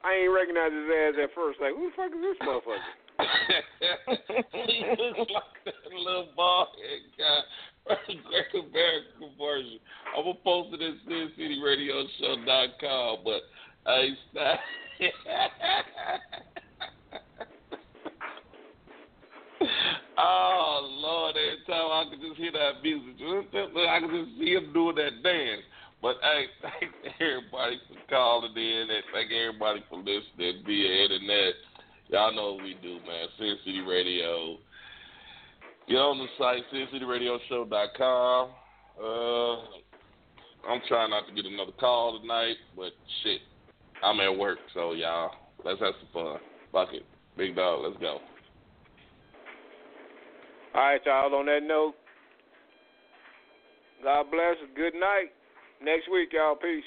I ain't recognize his ass at first. Like, who the fuck is this motherfucker? he looks like that little bald head guy from the Great American commercial. I'm gonna post it at SinCityRadioShow.com. But hey, stop. oh Lord, every time I could just hear that music, I could just see him doing that dance. But hey, thanks everybody for calling in, and thank everybody for listening via internet. Y'all know what we do, man. Sin City Radio. Get on the site, sincityradioshow.com. Uh, I'm trying not to get another call tonight, but shit, I'm at work, so y'all, let's have some fun. Fuck it. Big dog, let's go. All right, y'all. On that note, God bless. Good night. Next week, y'all. Peace.